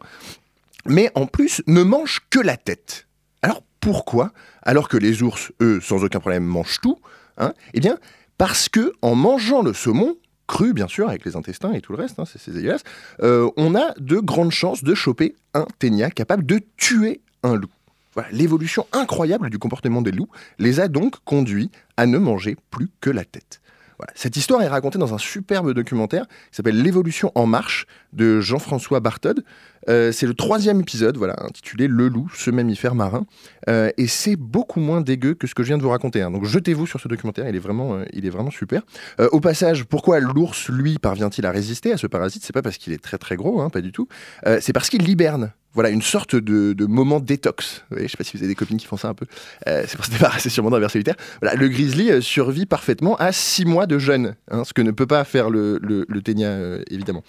[SPEAKER 5] mais en plus ne mangent que la tête. Alors pourquoi Alors que les ours, eux, sans aucun problème, mangent tout, hein? Eh bien, parce que en mangeant le saumon, cru, bien sûr, avec les intestins et tout le reste, hein, c'est dégueulasse, euh, on a de grandes chances de choper un ténia capable de tuer un loup. L'évolution incroyable du comportement des loups les a donc conduits à ne manger plus que la tête. Cette histoire est racontée dans un superbe documentaire qui s'appelle L'évolution en marche de Jean-François Bartod. Euh, c'est le troisième épisode, voilà, intitulé Le loup, ce mammifère marin. Euh, et c'est beaucoup moins dégueu que ce que je viens de vous raconter. Hein. Donc jetez-vous sur ce documentaire, il est vraiment, euh, il est vraiment super. au passage, pourquoi l'ours, lui, parvient-il à résister à ce parasite? C'est pas parce qu'il est très très gros, hein, pas du tout. c'est parce qu'il hiberne voilà, une sorte de, moment détox. Je sais pas si vous avez des copines qui font ça un peu. C'est pour se débarrasser [LAUGHS] sûrement d'un ver solitaire. Voilà, le grizzly survit parfaitement à 6 mois de jeûne, hein, ce que ne peut pas faire le, le, ténia, évidemment.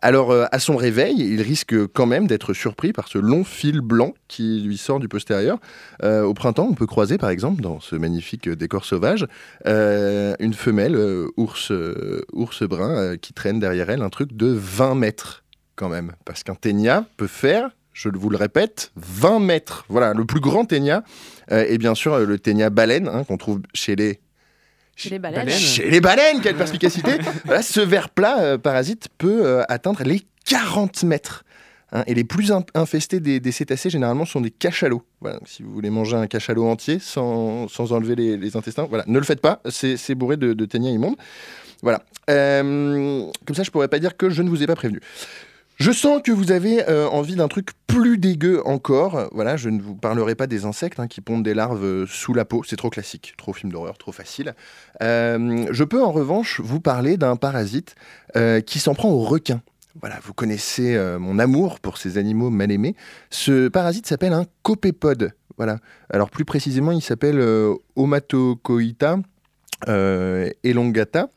[SPEAKER 5] Alors, à son réveil, il risque quand même d'être surpris par ce long fil blanc qui lui sort du postérieur. au printemps, on peut croiser, par exemple, dans ce magnifique décor sauvage, une femelle ours, ours brun qui traîne derrière elle un truc de 20 mètres quand même. Parce qu'un ténia peut faire je vous le répète, 20 mètres. Voilà, le plus grand ténia. Euh, et bien sûr, le ténia baleine, hein, qu'on trouve chez les...
[SPEAKER 2] Chez les baleines.
[SPEAKER 5] Chez les baleines, quelle perspicacité [LAUGHS] voilà, Ce ver plat euh, parasite peut euh, atteindre les 40 mètres. Hein. et les plus infestés des, cétacés, généralement, sont des cachalots. Si vous voulez manger un cachalot entier sans, sans enlever les, intestins, voilà, ne le faites pas, c'est bourré de, de ténia immonde. Voilà. comme ça, je pourrais pas dire que je ne vous ai pas prévenu. Je sens que vous avez euh, envie d'un truc plus dégueu encore. Voilà, je ne vous parlerai pas des insectes hein, qui pondent des larves euh, sous la peau. C'est trop classique, trop film d'horreur, trop facile. Euh, je peux en revanche vous parler d'un parasite qui s'en prend aux requins. Voilà, vous connaissez mon amour pour ces animaux mal aimés. Ce parasite s'appelle un copépode. Voilà. Alors plus précisément, il s'appelle Omatocoita elongata.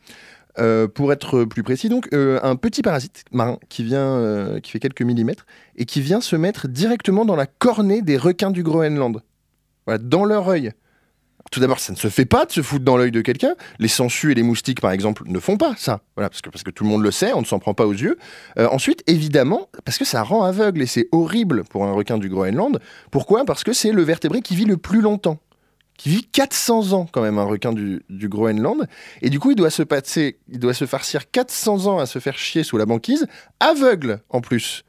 [SPEAKER 5] Euh, pour être plus précis, donc euh, un petit parasite marin qui vient, euh, qui fait quelques millimètres et qui vient se mettre directement dans la cornée des requins du Groenland, voilà, dans leur œil. Tout d'abord, ça ne se fait pas de se foutre dans l'œil de quelqu'un. Les sangsues et les moustiques, par exemple, ne font pas ça. Voilà, parce que, parce que tout le monde le sait, on ne s'en prend pas aux yeux. ensuite, évidemment, parce que ça rend aveugle et c'est horrible pour un requin du Groenland. Pourquoi? Parce que c'est le vertébré qui vit le plus longtemps qui vit 400 ans quand même, un requin du, Groenland. Et du coup, il doit se passer, il doit se farcir 400 ans à se faire chier sous la banquise, aveugle en plus.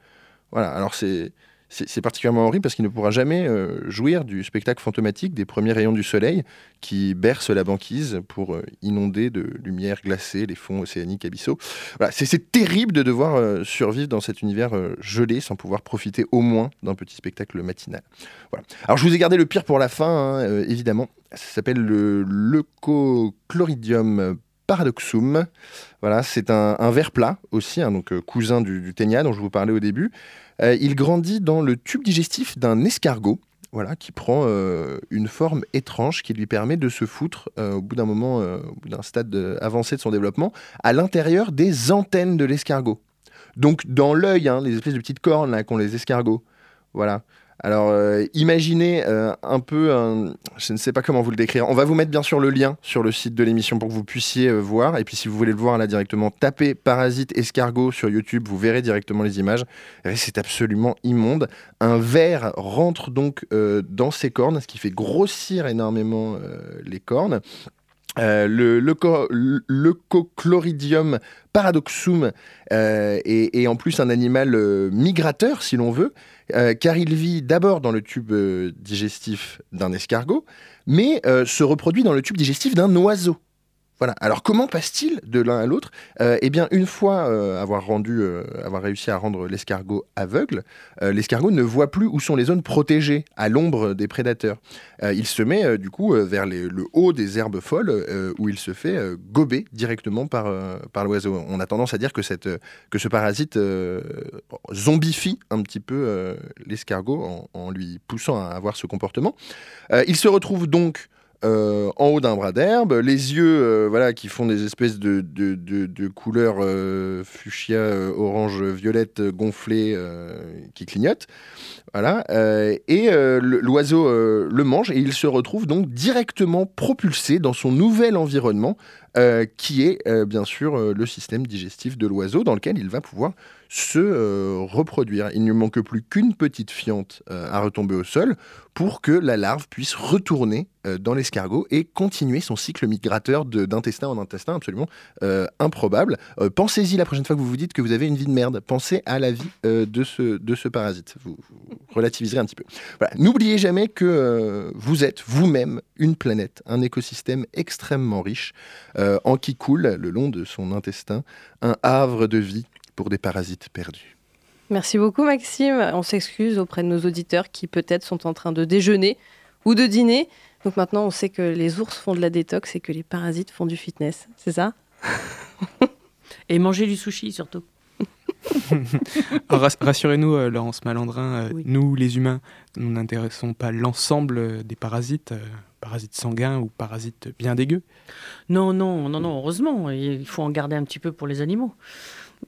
[SPEAKER 5] Voilà, alors c'est c'est particulièrement horrible parce qu'il ne pourra jamais euh, jouir du spectacle fantomatique des premiers rayons du soleil qui bercent la banquise pour euh, inonder de lumière glacée les fonds océaniques abyssaux. Voilà, c'est terrible de devoir euh, survivre dans cet univers gelé sans pouvoir profiter au moins d'un petit spectacle matinal. Voilà. Alors je vous ai gardé le pire pour la fin, hein, évidemment. Ça s'appelle le Leucochloridium paradoxum. Voilà, c'est un, un ver plat aussi, hein, donc cousin du, du ténia dont je vous parlais au début. Euh, il grandit dans le tube digestif d'un escargot. Voilà, qui prend euh, une forme étrange qui lui permet de se foutre, euh, au bout d'un moment, d'un stade avancé de son développement, à l'intérieur des antennes de l'escargot. Donc dans l'œil, hein, les espèces de petites cornes qu'ont les escargots. Voilà. Alors, euh, imaginez euh, un peu, je ne sais pas comment vous le décrire. On va vous mettre bien sûr le lien sur le site de l'émission pour que vous puissiez euh, voir. Et puis, si vous voulez le voir là directement, tapez Parasite Escargot sur YouTube, vous verrez directement les images. C'est absolument immonde. Un ver rentre donc dans ses cornes, ce qui fait grossir énormément les cornes. Euh, le leucochloridium paradoxum euh, est, en plus un animal euh, migrateur, si l'on veut, car il vit d'abord dans le tube digestif d'un escargot, mais se reproduit dans le tube digestif d'un oiseau. Voilà. Alors comment passe-t-il de l'un à l'autre? Euh, Eh bien, une fois euh, avoir rendu, euh, avoir réussi à rendre l'escargot aveugle, l'escargot ne voit plus où sont les zones protégées à l'ombre des prédateurs. il se met du coup vers le haut des herbes folles où il se fait gober directement par, par l'oiseau. On a tendance à dire que, cette, que ce parasite zombifie un petit peu l'escargot en, en, lui poussant à avoir ce comportement. il se retrouve donc euh, en haut d'un bras d'herbe, les yeux euh, voilà, qui font des espèces de, de, de, couleurs euh, fuchsia, orange, violette, gonflées, qui clignotent. Voilà. et l'oiseau le mange et il se retrouve donc directement propulsé dans son nouvel environnement, qui est bien sûr le système digestif de l'oiseau, dans lequel il va pouvoir se euh, reproduire. Il ne manque plus qu'une petite fiente euh, à retomber au sol pour que la larve puisse retourner euh, dans l'escargot et continuer son cycle migrateur d'intestin en intestin absolument improbable. Pensez-y la prochaine fois que vous vous dites que vous avez une vie de merde. Pensez à la vie de, ce, de ce parasite. Vous, relativiserez un petit peu. N'oubliez jamais que vous êtes vous-même une planète, un écosystème extrêmement riche en qui coule le long de son intestin un havre de vie pour des parasites perdus.
[SPEAKER 2] Merci beaucoup Maxime. On s'excuse auprès de nos auditeurs qui peut-être sont en train de déjeuner ou de dîner. Donc maintenant on sait que les ours font de la détox et que les parasites font du fitness. C'est ça? [LAUGHS]
[SPEAKER 4] Et manger du sushi surtout. [LAUGHS]
[SPEAKER 3] Rassurez-nous, euh, Laurence Malandrin, euh, nous les humains, nous n'intéressons pas l'ensemble des parasites, euh, parasites sanguins ou parasites bien dégueux.
[SPEAKER 4] Non, non, non, non, heureusement, il faut en garder un petit peu pour les animaux.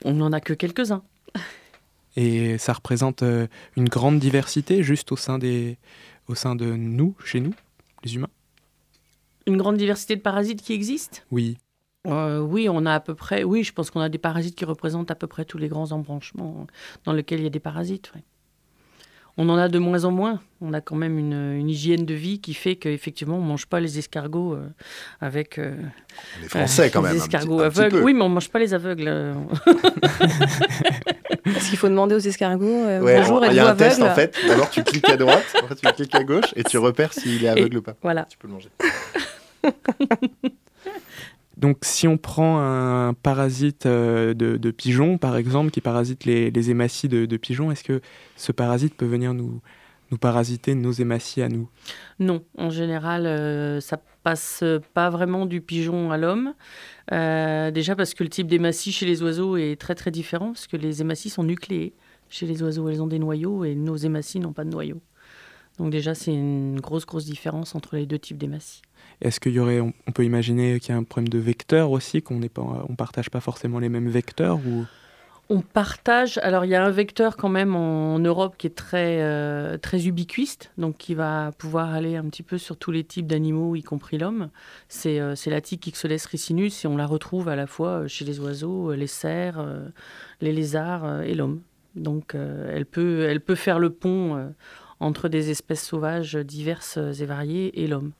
[SPEAKER 4] On n'en a que quelques-uns.
[SPEAKER 3] Et ça représente euh, une grande diversité juste au sein, des, au sein de nous, chez nous, les humains?
[SPEAKER 4] Une grande diversité de parasites qui existent?
[SPEAKER 3] Oui.
[SPEAKER 4] Euh, oui, on a à peu près. Oui, je pense qu'on a des parasites qui représentent à peu près tous les grands embranchements dans lesquels il y a des parasites. On en a de moins en moins. On a quand même une, hygiène de vie qui fait qu'effectivement, on ne mange pas les escargots euh, avec.
[SPEAKER 5] Euh, les Français, quand [LAUGHS] même. Les
[SPEAKER 4] escargots aveugles. Oui, mais on ne mange pas les aveugles. [LAUGHS]
[SPEAKER 2] Est-ce qu'il faut demander aux escargots
[SPEAKER 5] euh, bonjour, Il y a un test en fait. D'abord, tu cliques à droite, après, tu cliques à gauche et tu repères s'il est aveugle ou pas.
[SPEAKER 4] Voilà.
[SPEAKER 5] Tu peux le manger. [LAUGHS]
[SPEAKER 3] Donc, si on prend un parasite euh, de, pigeon, par exemple, qui parasite les, hématies de, pigeons, est-ce que ce parasite peut venir nous, nous parasiter nos hématies à nous?
[SPEAKER 4] Non, en général, euh, ça passe pas vraiment du pigeon à l'homme. Euh, déjà parce que le type d'hématie chez les oiseaux est très très différent, parce que les hématies sont nucléées. Chez les oiseaux, elles ont des noyaux et nos hématies n'ont pas de noyaux. Donc déjà, c'est une grosse grosse différence entre les deux types d'hématies.
[SPEAKER 3] Est-ce qu'il y aurait, on, peut imaginer qu'il y a un problème de vecteur aussi, qu'on on partage pas forcément les mêmes vecteurs ou?
[SPEAKER 4] On partage. Alors, il y a un vecteur quand même en Europe qui est très, euh, très ubiquiste, donc qui va pouvoir aller un petit peu sur tous les types d'animaux, y compris l'homme. C'est euh, la tique Ixodes ricinus et on la retrouve à la fois chez les oiseaux, les cerfs, euh, les lézards et l'homme. Donc, elle, peut, elle peut faire le pont entre des espèces sauvages diverses et variées et l'homme.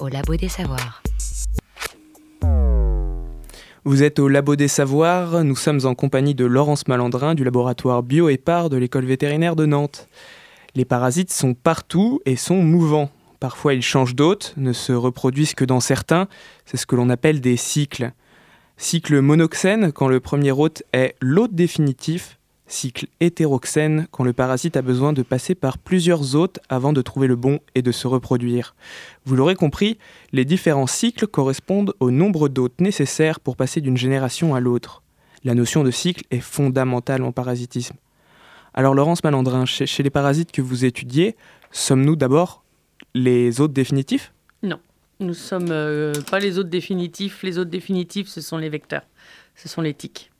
[SPEAKER 1] Au Labo des Savoirs.
[SPEAKER 3] Vous êtes au Labo des Savoirs, nous sommes en compagnie de Laurence Malandrin du laboratoire Bioépar de l'école vétérinaire de Nantes. Les parasites sont partout et sont mouvants. Parfois ils changent d'hôte, ne se reproduisent que dans certains, c'est ce que l'on appelle des cycles. Cycle monoxène quand le premier hôte est l'hôte définitif, cycle hétéroxène quand le parasite a besoin de passer par plusieurs hôtes avant de trouver le bon et de se reproduire. Vous l'aurez compris, les différents cycles correspondent au nombre d'hôtes nécessaires pour passer d'une génération à l'autre. La notion de cycle est fondamentale en parasitisme. Alors Laurence Malandrin, chez, les parasites que vous étudiez, sommes-nous d'abord les hôtes définitifs?
[SPEAKER 4] Non, nous sommes euh, pas les hôtes définitifs. Les hôtes définitifs, ce sont les vecteurs, ce sont les tiques.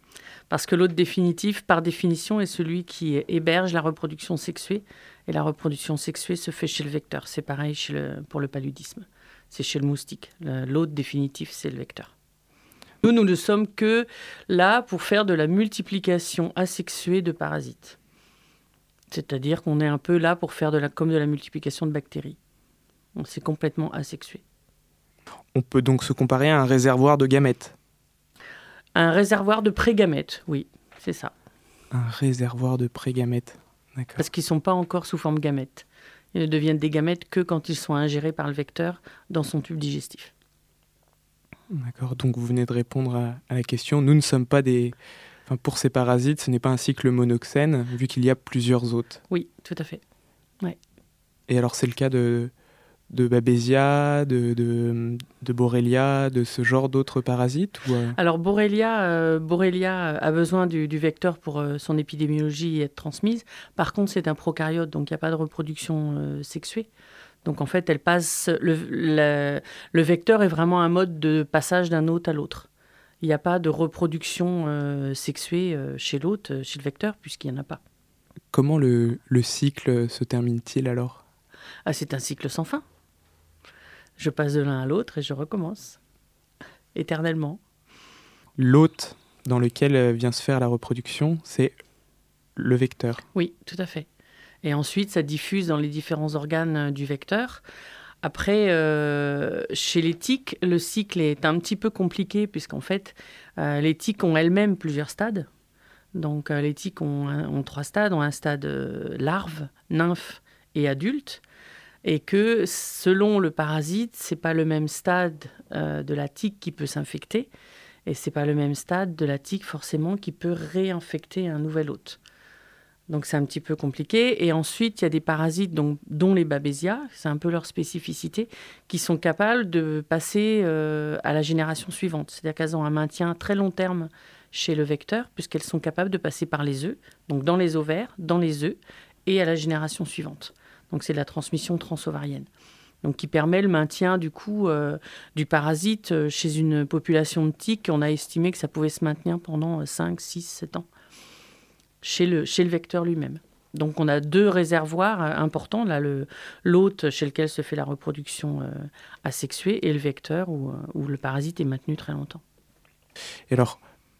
[SPEAKER 4] Parce que l'hôte définitif, par définition, est celui qui héberge la reproduction sexuée. Et la reproduction sexuée se fait chez le vecteur. C'est pareil pour le paludisme. C'est chez le moustique. L'hôte définitif, c'est le vecteur. Nous, nous ne sommes que là pour faire de la multiplication asexuée de parasites. C'est-à-dire qu'on est un peu là pour faire de la, comme de la multiplication de bactéries. Donc, C'est complètement asexué.
[SPEAKER 3] On peut donc se comparer à un réservoir de gamètes.
[SPEAKER 4] Un réservoir de prégamètes, oui, c'est ça.
[SPEAKER 3] Un réservoir de prégamètes. D'accord.
[SPEAKER 4] Parce qu'ils ne sont pas encore sous forme gamètes. Ils ne deviennent des gamètes que quand ils sont ingérés par le vecteur dans son tube digestif.
[SPEAKER 3] D'accord, donc vous venez de répondre à, à la question. Nous ne sommes pas des... Enfin, pour ces parasites, ce n'est pas un cycle monoxène, vu qu'il y a plusieurs hôtes.
[SPEAKER 4] Oui, tout à fait.
[SPEAKER 3] Et alors c'est le cas de, de Babesia, de, de, de Borrelia, de ce genre d'autres parasites ou, euh,
[SPEAKER 4] Alors Borrelia, euh, Borrelia a besoin du, du vecteur pour euh, son épidémiologie et être transmise. Par contre, c'est un prokaryote, donc il n'y a pas de reproduction sexuée. Donc en fait, elle passe. Le, le- le vecteur est vraiment un mode de passage d'un hôte à l'autre. Il n'y a pas de reproduction sexuée chez l'hôte, chez le vecteur, puisqu'il n'y en a pas.
[SPEAKER 3] Comment le, le cycle se termine-t-il alors?
[SPEAKER 4] Ah, c'est un cycle sans fin. Je passe de l'un à l'autre et je recommence. Éternellement.
[SPEAKER 3] L'hôte dans lequel euh, vient se faire la reproduction, c'est le vecteur.
[SPEAKER 4] Oui, tout à fait. Et ensuite, ça diffuse dans les différents organes euh, du vecteur. Après, euh, chez les tiques, le cycle est un petit peu compliqué puisqu'en fait, euh, les tiques ont elles-mêmes plusieurs stades. Donc, euh, les tiques ont, un- ont trois stades, ont un stade larve, nymphe et adulte. Et que selon le parasite, c'est pas le même stade euh, de la tique qui peut s'infecter, et c'est pas le même stade de la tique forcément qui peut réinfecter un nouvel hôte. Donc c'est un petit peu compliqué. Et ensuite, il y a des parasites dont les babésias, c'est un peu leur spécificité, qui sont capables de passer euh, à la génération suivante. C'est-à-dire qu'elles ont un maintien très long terme chez le vecteur, puisqu'elles sont capables de passer par les œufs, donc dans les ovaires, dans les œufs, et à la génération suivante. Donc c'est la transmission transovarienne. Donc qui permet le maintien du coup euh, du parasite euh, chez une population de tiques. On a estimé que ça pouvait se maintenir pendant euh, 5, 6, 7 ans chez le, vecteur lui-même. Donc on a deux réservoirs euh, importants, l'hôte chez lequel se fait la reproduction asexuée et le vecteur où, le parasite est maintenu très longtemps.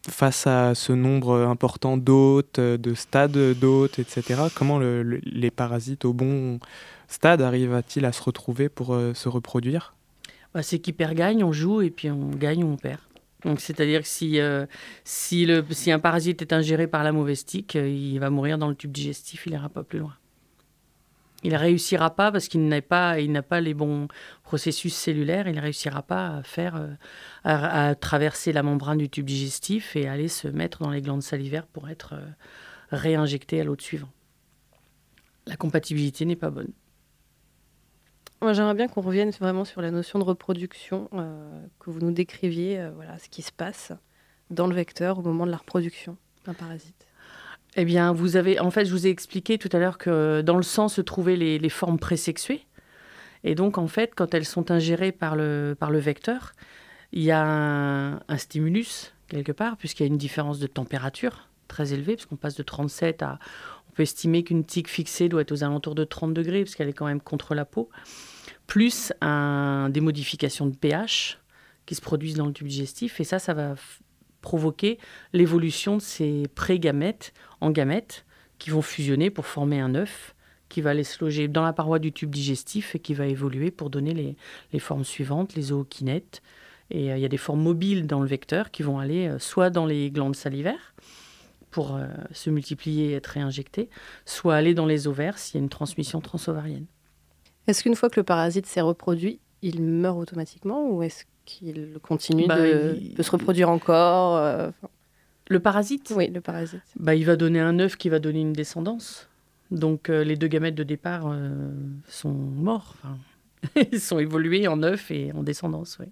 [SPEAKER 3] Face à ce nombre important d'hôtes, euh, de stades d'hôtes, etc., comment le- le- les parasites au bon stade arrivent-ils à se retrouver pour euh, se reproduire?
[SPEAKER 4] Bah, c'est qui perd gagne, on joue et puis on gagne ou on perd. C'est-à-dire que si, euh, si, le, si un parasite est ingéré par la mauvaise tique, il va mourir dans le tube digestif, il n'ira pas plus loin. Il ne réussira pas parce qu'il n'a pas, pas les bons processus cellulaires, il ne réussira pas à faire, euh, à, traverser la membrane du tube digestif et aller se mettre dans les glandes salivaires pour être euh, réinjecté à l'autre suivant. La compatibilité n'est pas bonne.
[SPEAKER 2] Moi, j'aimerais bien qu'on revienne vraiment sur la notion de reproduction, euh, que vous nous décriviez, voilà, ce qui se passe dans le vecteur au moment de la reproduction d'un parasite.
[SPEAKER 4] Eh bien, vous avez, en fait, je vous ai expliqué tout à l'heure que dans le sang se trouvaient les, les formes présexuées. Et donc, en fait, quand elles sont ingérées par le, par le vecteur, il y a un, stimulus, quelque part, puisqu'il y a une différence de température très élevée, puisqu'on passe de 37 à... On peut estimer qu'une tique fixée doit être aux alentours de 30 degrés, puisqu'elle est quand même contre la peau, plus un, des modifications de pH qui se produisent dans le tube digestif. Et ça, ça va provoquer l'évolution de ces pré-gamètes en gamètes qui vont fusionner pour former un œuf qui va aller se loger dans la paroi du tube digestif et qui va évoluer pour donner les, les formes suivantes, les zookinettes. Et euh, il y a des formes mobiles dans le vecteur qui vont aller euh, soit dans les glandes salivaires pour euh, se multiplier et être réinjectés, soit aller dans les ovaires s'il y a une transmission transovarienne.
[SPEAKER 2] Est-ce qu'une fois que le parasite s'est reproduit, il meurt automatiquement ou est-ce qu'il continue
[SPEAKER 4] Bah,
[SPEAKER 2] de,
[SPEAKER 4] il-
[SPEAKER 2] de se reproduire encore euh,
[SPEAKER 4] Le parasite?
[SPEAKER 2] Oui, le parasite.
[SPEAKER 4] bah, Il va donner un œuf qui va donner une descendance. Donc euh, les deux gamètes de départ euh, sont morts. Enfin, [LAUGHS] ils sont évolués en œuf et en descendance. ouais.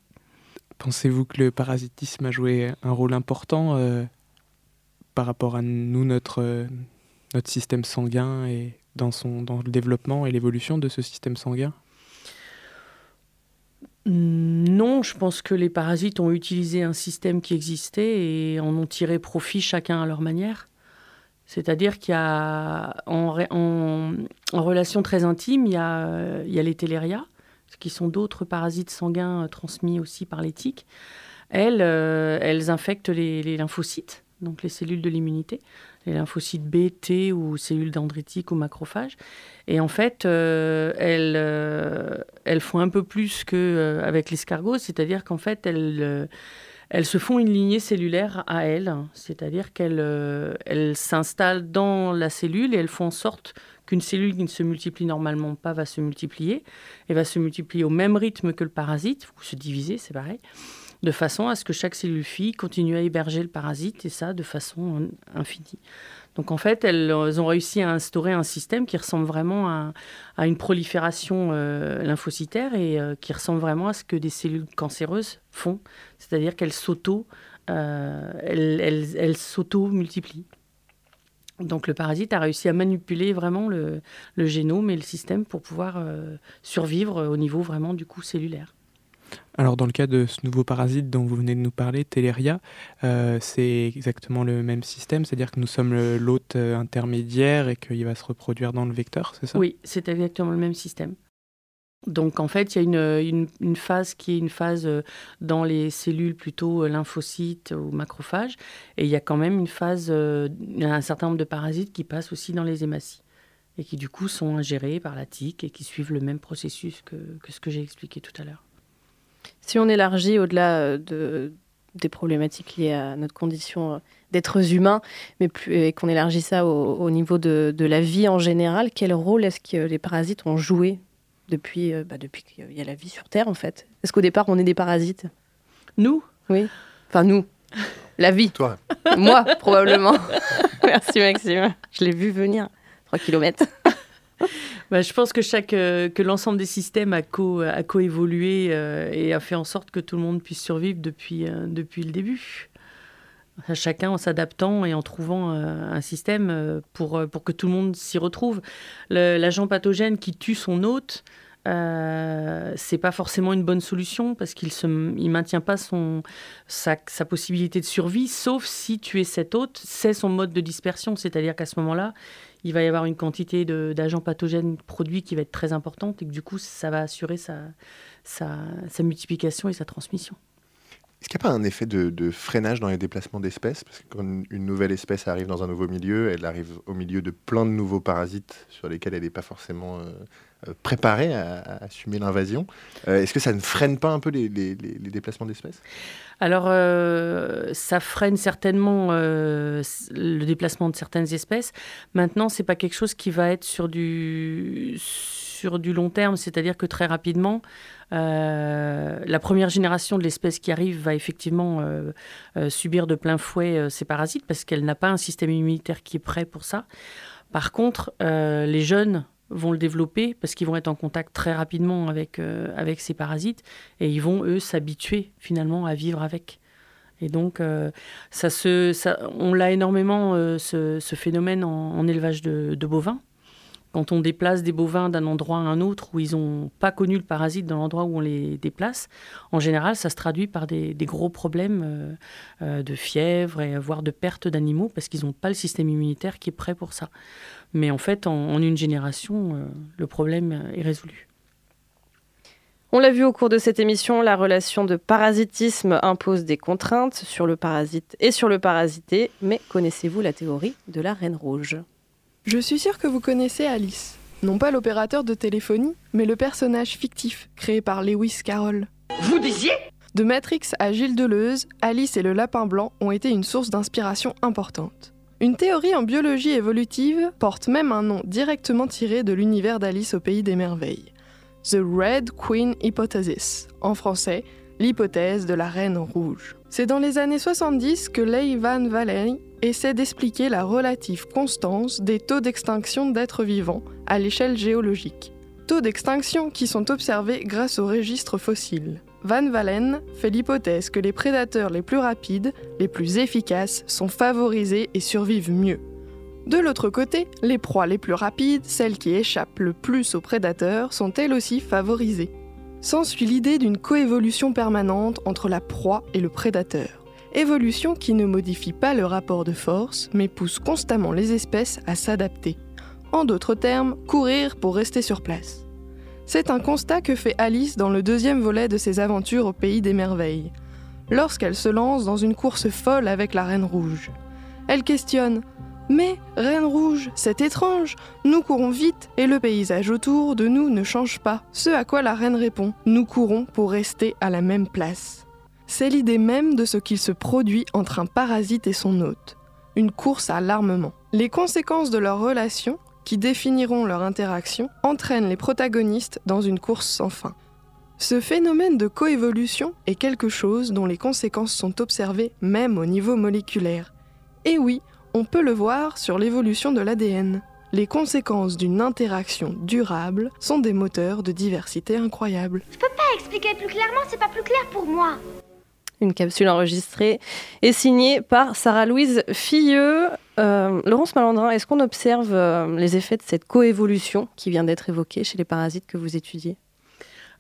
[SPEAKER 3] Pensez-vous que le parasitisme a joué un rôle important euh, par rapport à nous, notre, euh, notre système sanguin et dans, son, dans le développement et l'évolution de ce système sanguin?
[SPEAKER 4] Non, je pense que les parasites ont utilisé un système qui existait et en ont tiré profit chacun à leur manière. C'est-à-dire qu'il y a, en, relation très intime, il y a, les qui sont d'autres parasites sanguins euh, transmis aussi par les tiques. Elles, euh, infectent les lymphocytes, donc les cellules de l'immunité, les lymphocytes B, T ou cellules dendritiques ou macrophages. Et en fait, euh, elles, euh, elles font un peu plus qu'avec l'escargot, c'est-à-dire qu'en fait, elles, euh, elles se font une lignée cellulaire à elles, c'est-à-dire qu'elles euh, elles s'installent dans la cellule et elles font en sorte qu'une cellule qui ne se multiplie normalement pas va se multiplier et va se multiplier au même rythme que le parasite, ou se diviser, c'est pareil, de façon à ce que chaque cellule fille continue à héberger le parasite et ça de façon infinie. Donc en fait, elles, ont réussi à instaurer un système qui ressemble vraiment à, une prolifération euh, lymphocytaire et euh, qui ressemble vraiment à ce que des cellules cancéreuses font, c'est-à-dire qu'elles s'auto, euh, elles, elles s'auto-multiplient. Donc le parasite a réussi à manipuler vraiment le, le génome et le système pour pouvoir survivre au niveau vraiment du coup cellulaire.
[SPEAKER 3] Alors dans le cas de ce nouveau parasite dont vous venez de nous parler, Teleria, euh, c'est exactement le même système, c'est-à-dire que nous sommes l'hôte euh, intermédiaire et qu'il va se reproduire dans le vecteur, c'est ça?
[SPEAKER 4] Oui, c'est exactement le même système. Donc en fait, il y a une, phase qui est une phase euh, dans les cellules plutôt lymphocytes ou macrophages, et il y a quand même une phase, un certain nombre de parasites qui passent aussi dans les hématies. et qui du coup sont ingérés par la tique et qui suivent le même processus que ce que j'ai expliqué tout à l'heure.
[SPEAKER 2] Si on élargit au-delà euh, de, des problématiques liées à notre condition euh, d'êtres humains, mais plus, et qu'on élargit ça au, au niveau de, de la vie en général, quel rôle est-ce que les parasites ont joué depuis, euh, bah, depuis qu'il y a la vie sur Terre, en fait? Est-ce qu'au départ, on est des parasites?
[SPEAKER 4] Nous,
[SPEAKER 2] Oui. Enfin, nous. La vie.
[SPEAKER 5] Toi,
[SPEAKER 2] Moi, probablement. [LAUGHS] Merci, Maxime. Je l'ai vu venir. 3 km. [LAUGHS]
[SPEAKER 4] Bah, je pense que chaque euh, que l'ensemble des systèmes a co coévolué euh, et a fait en sorte que tout le monde puisse survivre depuis euh, depuis le début. Chacun en s'adaptant et en trouvant un système pour pour que tout le monde s'y retrouve. L'agent pathogène qui tue son hôte, euh, c'est pas forcément une bonne solution parce qu'il se il maintient pas son sa possibilité de survie, sauf si tuer cet hôte, c'est son mode de dispersion, c'est-à-dire qu'à ce moment-là, il va y avoir une quantité d'agents pathogènes produits qui va être très importante et que du coup, ça va assurer sa, sa, multiplication et sa transmission.
[SPEAKER 5] est-ce qu'il n'y a pas un effet de, freinage dans les déplacements d'espèces? Parce que quand une nouvelle espèce arrive dans un nouveau milieu, elle arrive au milieu de plein de nouveaux parasites sur lesquels elle n'est pas forcément euh, euh, préparée à, assumer l'invasion. Euh, est-ce que ça ne freine pas un peu les, déplacements d'espèces?
[SPEAKER 4] Alors, euh, ça freine certainement le déplacement de certaines espèces. Maintenant, c'est pas quelque chose qui va être sur du, sur du long terme, c'est-à-dire que très rapidement, la première génération de l'espèce qui arrive va effectivement subir de plein fouet ces parasites parce qu'elle n'a pas un système immunitaire qui est prêt pour ça. Par contre, les jeunes vont le développer parce qu'ils vont être en contact très rapidement avec, euh, avec ces parasites et ils vont, eux, s'habituer finalement à vivre avec. Et donc, euh, ça se, ça, on l'a énormément, euh, ce, ce phénomène en, élevage de bovins. Quand on déplace des bovins d'un endroit à un autre où ils n'ont pas connu le parasite dans l'endroit où on les déplace, en général, ça se traduit par des, gros problèmes euh, euh, de fièvre et voire de perte d'animaux parce qu'ils n'ont pas le système immunitaire qui est prêt pour ça. Mais en fait, en, une génération, euh, le problème est résolu.
[SPEAKER 2] On l'a vu au cours de cette émission, la relation de parasitisme impose des contraintes sur le parasite et sur le parasité. Mais connaissez-vous la théorie de la reine rouge?
[SPEAKER 8] Je suis sûre que vous connaissez Alice. Non pas l'opérateur de téléphonie, mais le personnage fictif créé par Lewis Carroll.
[SPEAKER 9] Vous disiez?
[SPEAKER 8] De Matrix à Gilles Deleuze, Alice et le lapin blanc ont été une source d'inspiration importante. Une théorie en biologie évolutive porte même un nom directement tiré de l'univers d'Alice au pays des merveilles. The Red Queen Hypothesis, en français, l'hypothèse de la reine rouge. C'est dans les années 70 que Leigh Van Valley essaie d'expliquer la relative constance des taux d'extinction d'êtres vivants à l'échelle géologique. Taux d'extinction qui sont observés grâce aux registres fossiles. Van Vallen fait l'hypothèse que les prédateurs les plus rapides, les plus efficaces, sont favorisés et survivent mieux. De l'autre côté, les proies les plus rapides, celles qui échappent le plus aux prédateurs, sont elles aussi favorisées. S'ensuit l'idée d'une coévolution permanente entre la proie et le prédateur. Évolution qui ne modifie pas le rapport de force, mais pousse constamment les espèces à s'adapter. En d'autres termes, courir pour rester sur place. C'est un constat que fait Alice dans le deuxième volet de ses aventures au pays des merveilles, lorsqu'elle se lance dans une course folle avec la Reine Rouge. Elle questionne Mais, Reine Rouge, c'est étrange, nous courons vite et le paysage autour de nous ne change pas. Ce à quoi la Reine répond Nous courons pour rester à la même place. C'est l'idée même de ce qu'il se produit entre un parasite et son hôte. Une course à l'armement. Les conséquences de leur relation, qui définiront leur interaction, entraînent les protagonistes dans une course sans fin. Ce phénomène de coévolution est quelque chose dont les conséquences sont observées même au niveau moléculaire. Et oui, on peut le voir sur l'évolution de l'ADN. Les conséquences d'une interaction durable sont des moteurs de diversité incroyables.
[SPEAKER 10] Expliquer plus clairement, c'est pas plus clair pour moi.
[SPEAKER 2] Une capsule enregistrée et signée par Sarah-Louise Filleux. Euh, Laurence Malandrin, est-ce qu'on observe euh, les effets de cette coévolution qui vient d'être évoquée chez les parasites que vous étudiez?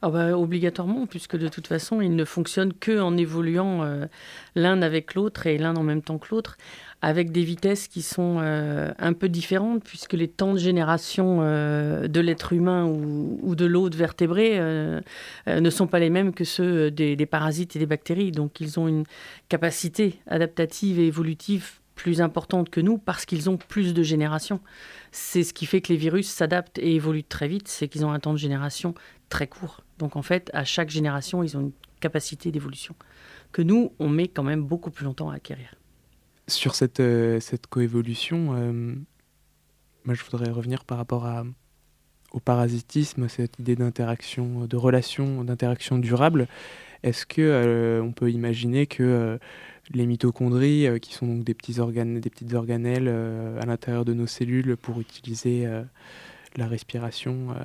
[SPEAKER 4] Ah bah, obligatoirement, puisque de toute façon, ils ne fonctionnent que en évoluant euh, l'un avec l'autre et l'un en même temps que l'autre, avec des vitesses qui sont euh, un peu différentes, puisque les temps de génération euh, de l'être humain ou, de l'autre vertébré euh, ne sont pas les mêmes que ceux des, des parasites et des bactéries. Donc, ils ont une capacité adaptative et évolutive plus importantes que nous parce qu'ils ont plus de générations. C'est ce qui fait que les virus s'adaptent et évoluent très vite, c'est qu'ils ont un temps de génération très court. Donc en fait, à chaque génération, ils ont une capacité d'évolution que nous, on met quand même beaucoup plus longtemps à acquérir.
[SPEAKER 3] Sur cette, euh, cette coévolution, euh, moi je voudrais revenir par rapport à, au parasitisme, cette idée d'interaction, de relation, d'interaction durable. Est-ce que euh, on peut imaginer que euh, les mitochondries, euh, qui sont donc des petits organes, des petites organelles euh, à l'intérieur de nos cellules pour utiliser euh, la respiration, euh,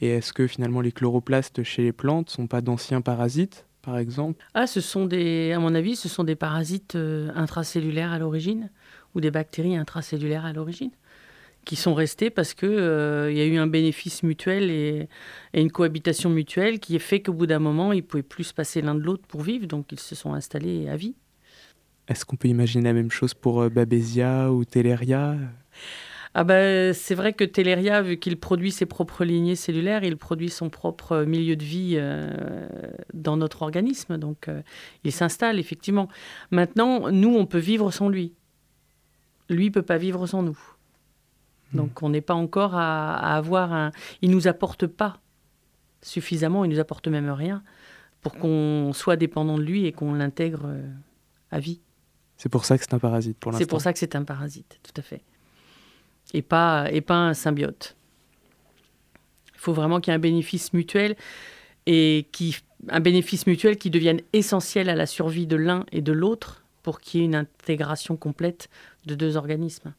[SPEAKER 3] et est-ce que finalement les chloroplastes chez les plantes sont pas d'anciens parasites, par exemple
[SPEAKER 4] Ah, ce sont des, à mon avis, ce sont des parasites euh, intracellulaires à l'origine ou des bactéries intracellulaires à l'origine qui sont restés parce que euh, y a eu un bénéfice mutuel et, et une cohabitation mutuelle qui a fait qu'au bout d'un moment, ils pouvaient plus se passer l'un de l'autre pour vivre, donc ils se sont installés à vie.
[SPEAKER 3] Est-ce qu'on peut imaginer la même chose pour euh, Babesia ou Teleria?
[SPEAKER 4] Ah bah, c'est vrai que Teleria, vu qu'il produit ses propres lignées cellulaires, il produit son propre milieu de vie euh, dans notre organisme. Donc, euh, il s'installe, effectivement. Maintenant, nous, on peut vivre sans lui. Lui peut pas vivre sans nous. Donc, on n'est pas encore à, à avoir un... Il nous apporte pas suffisamment, il nous apporte même rien pour qu'on soit dépendant de lui et qu'on l'intègre euh, à vie.
[SPEAKER 3] C'est pour ça que c'est un parasite pour l'instant.
[SPEAKER 4] C'est pour ça que c'est un parasite, tout à fait. Et pas, un symbiote. Il faut vraiment qu'il y ait un bénéfice mutuel et qui, un bénéfice mutuel qui devienne essentiel à la survie de l'un et de l'autre pour qu'il y ait une intégration complète de deux organismes.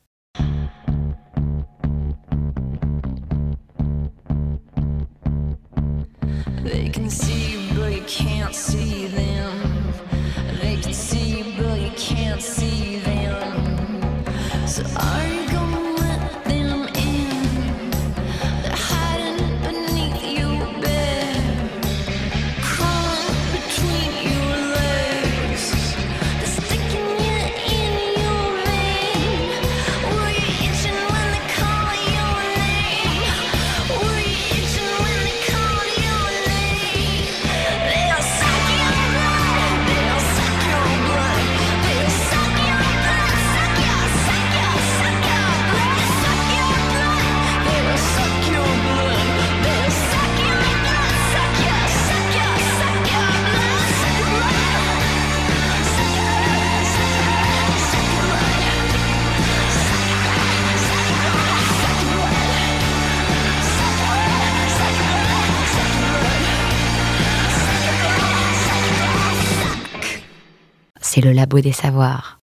[SPEAKER 1] Labo des savoirs.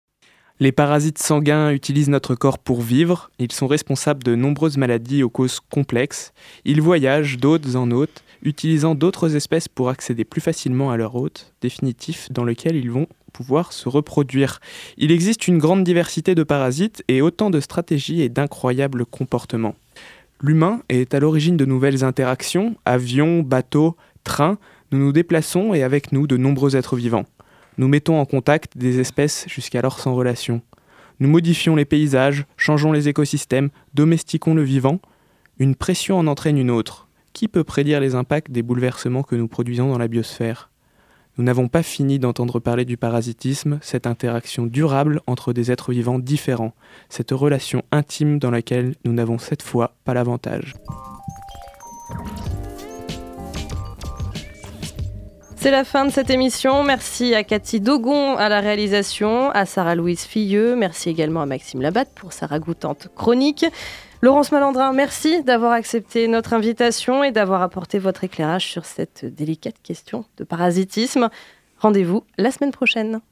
[SPEAKER 3] Les parasites sanguins utilisent notre corps pour vivre, ils sont responsables de nombreuses maladies aux causes complexes, ils voyagent d'hôtes en hôtes, utilisant d'autres espèces pour accéder plus facilement à leur hôte définitif dans lequel ils vont pouvoir se reproduire. Il existe une grande diversité de parasites et autant de stratégies et d'incroyables comportements. L'humain est à l'origine de nouvelles interactions, avions, bateaux, trains, nous nous déplaçons et avec nous de nombreux êtres vivants. Nous mettons en contact des espèces jusqu'alors sans relation. Nous modifions les paysages, changeons les écosystèmes, domestiquons le vivant. Une pression en entraîne une autre. Qui peut prédire les impacts des bouleversements que nous produisons dans la biosphère? Nous n'avons pas fini d'entendre parler du parasitisme, cette interaction durable entre des êtres vivants différents, cette relation intime dans laquelle nous n'avons cette fois pas l'avantage.
[SPEAKER 2] C'est la fin de cette émission. Merci à Cathy Dogon à la réalisation, à Sarah-Louise Filleux. Merci également à Maxime Labatte pour sa ragoûtante chronique. Laurence Malandrin, merci d'avoir accepté notre invitation et d'avoir apporté votre éclairage sur cette délicate question de parasitisme. Rendez-vous la semaine prochaine.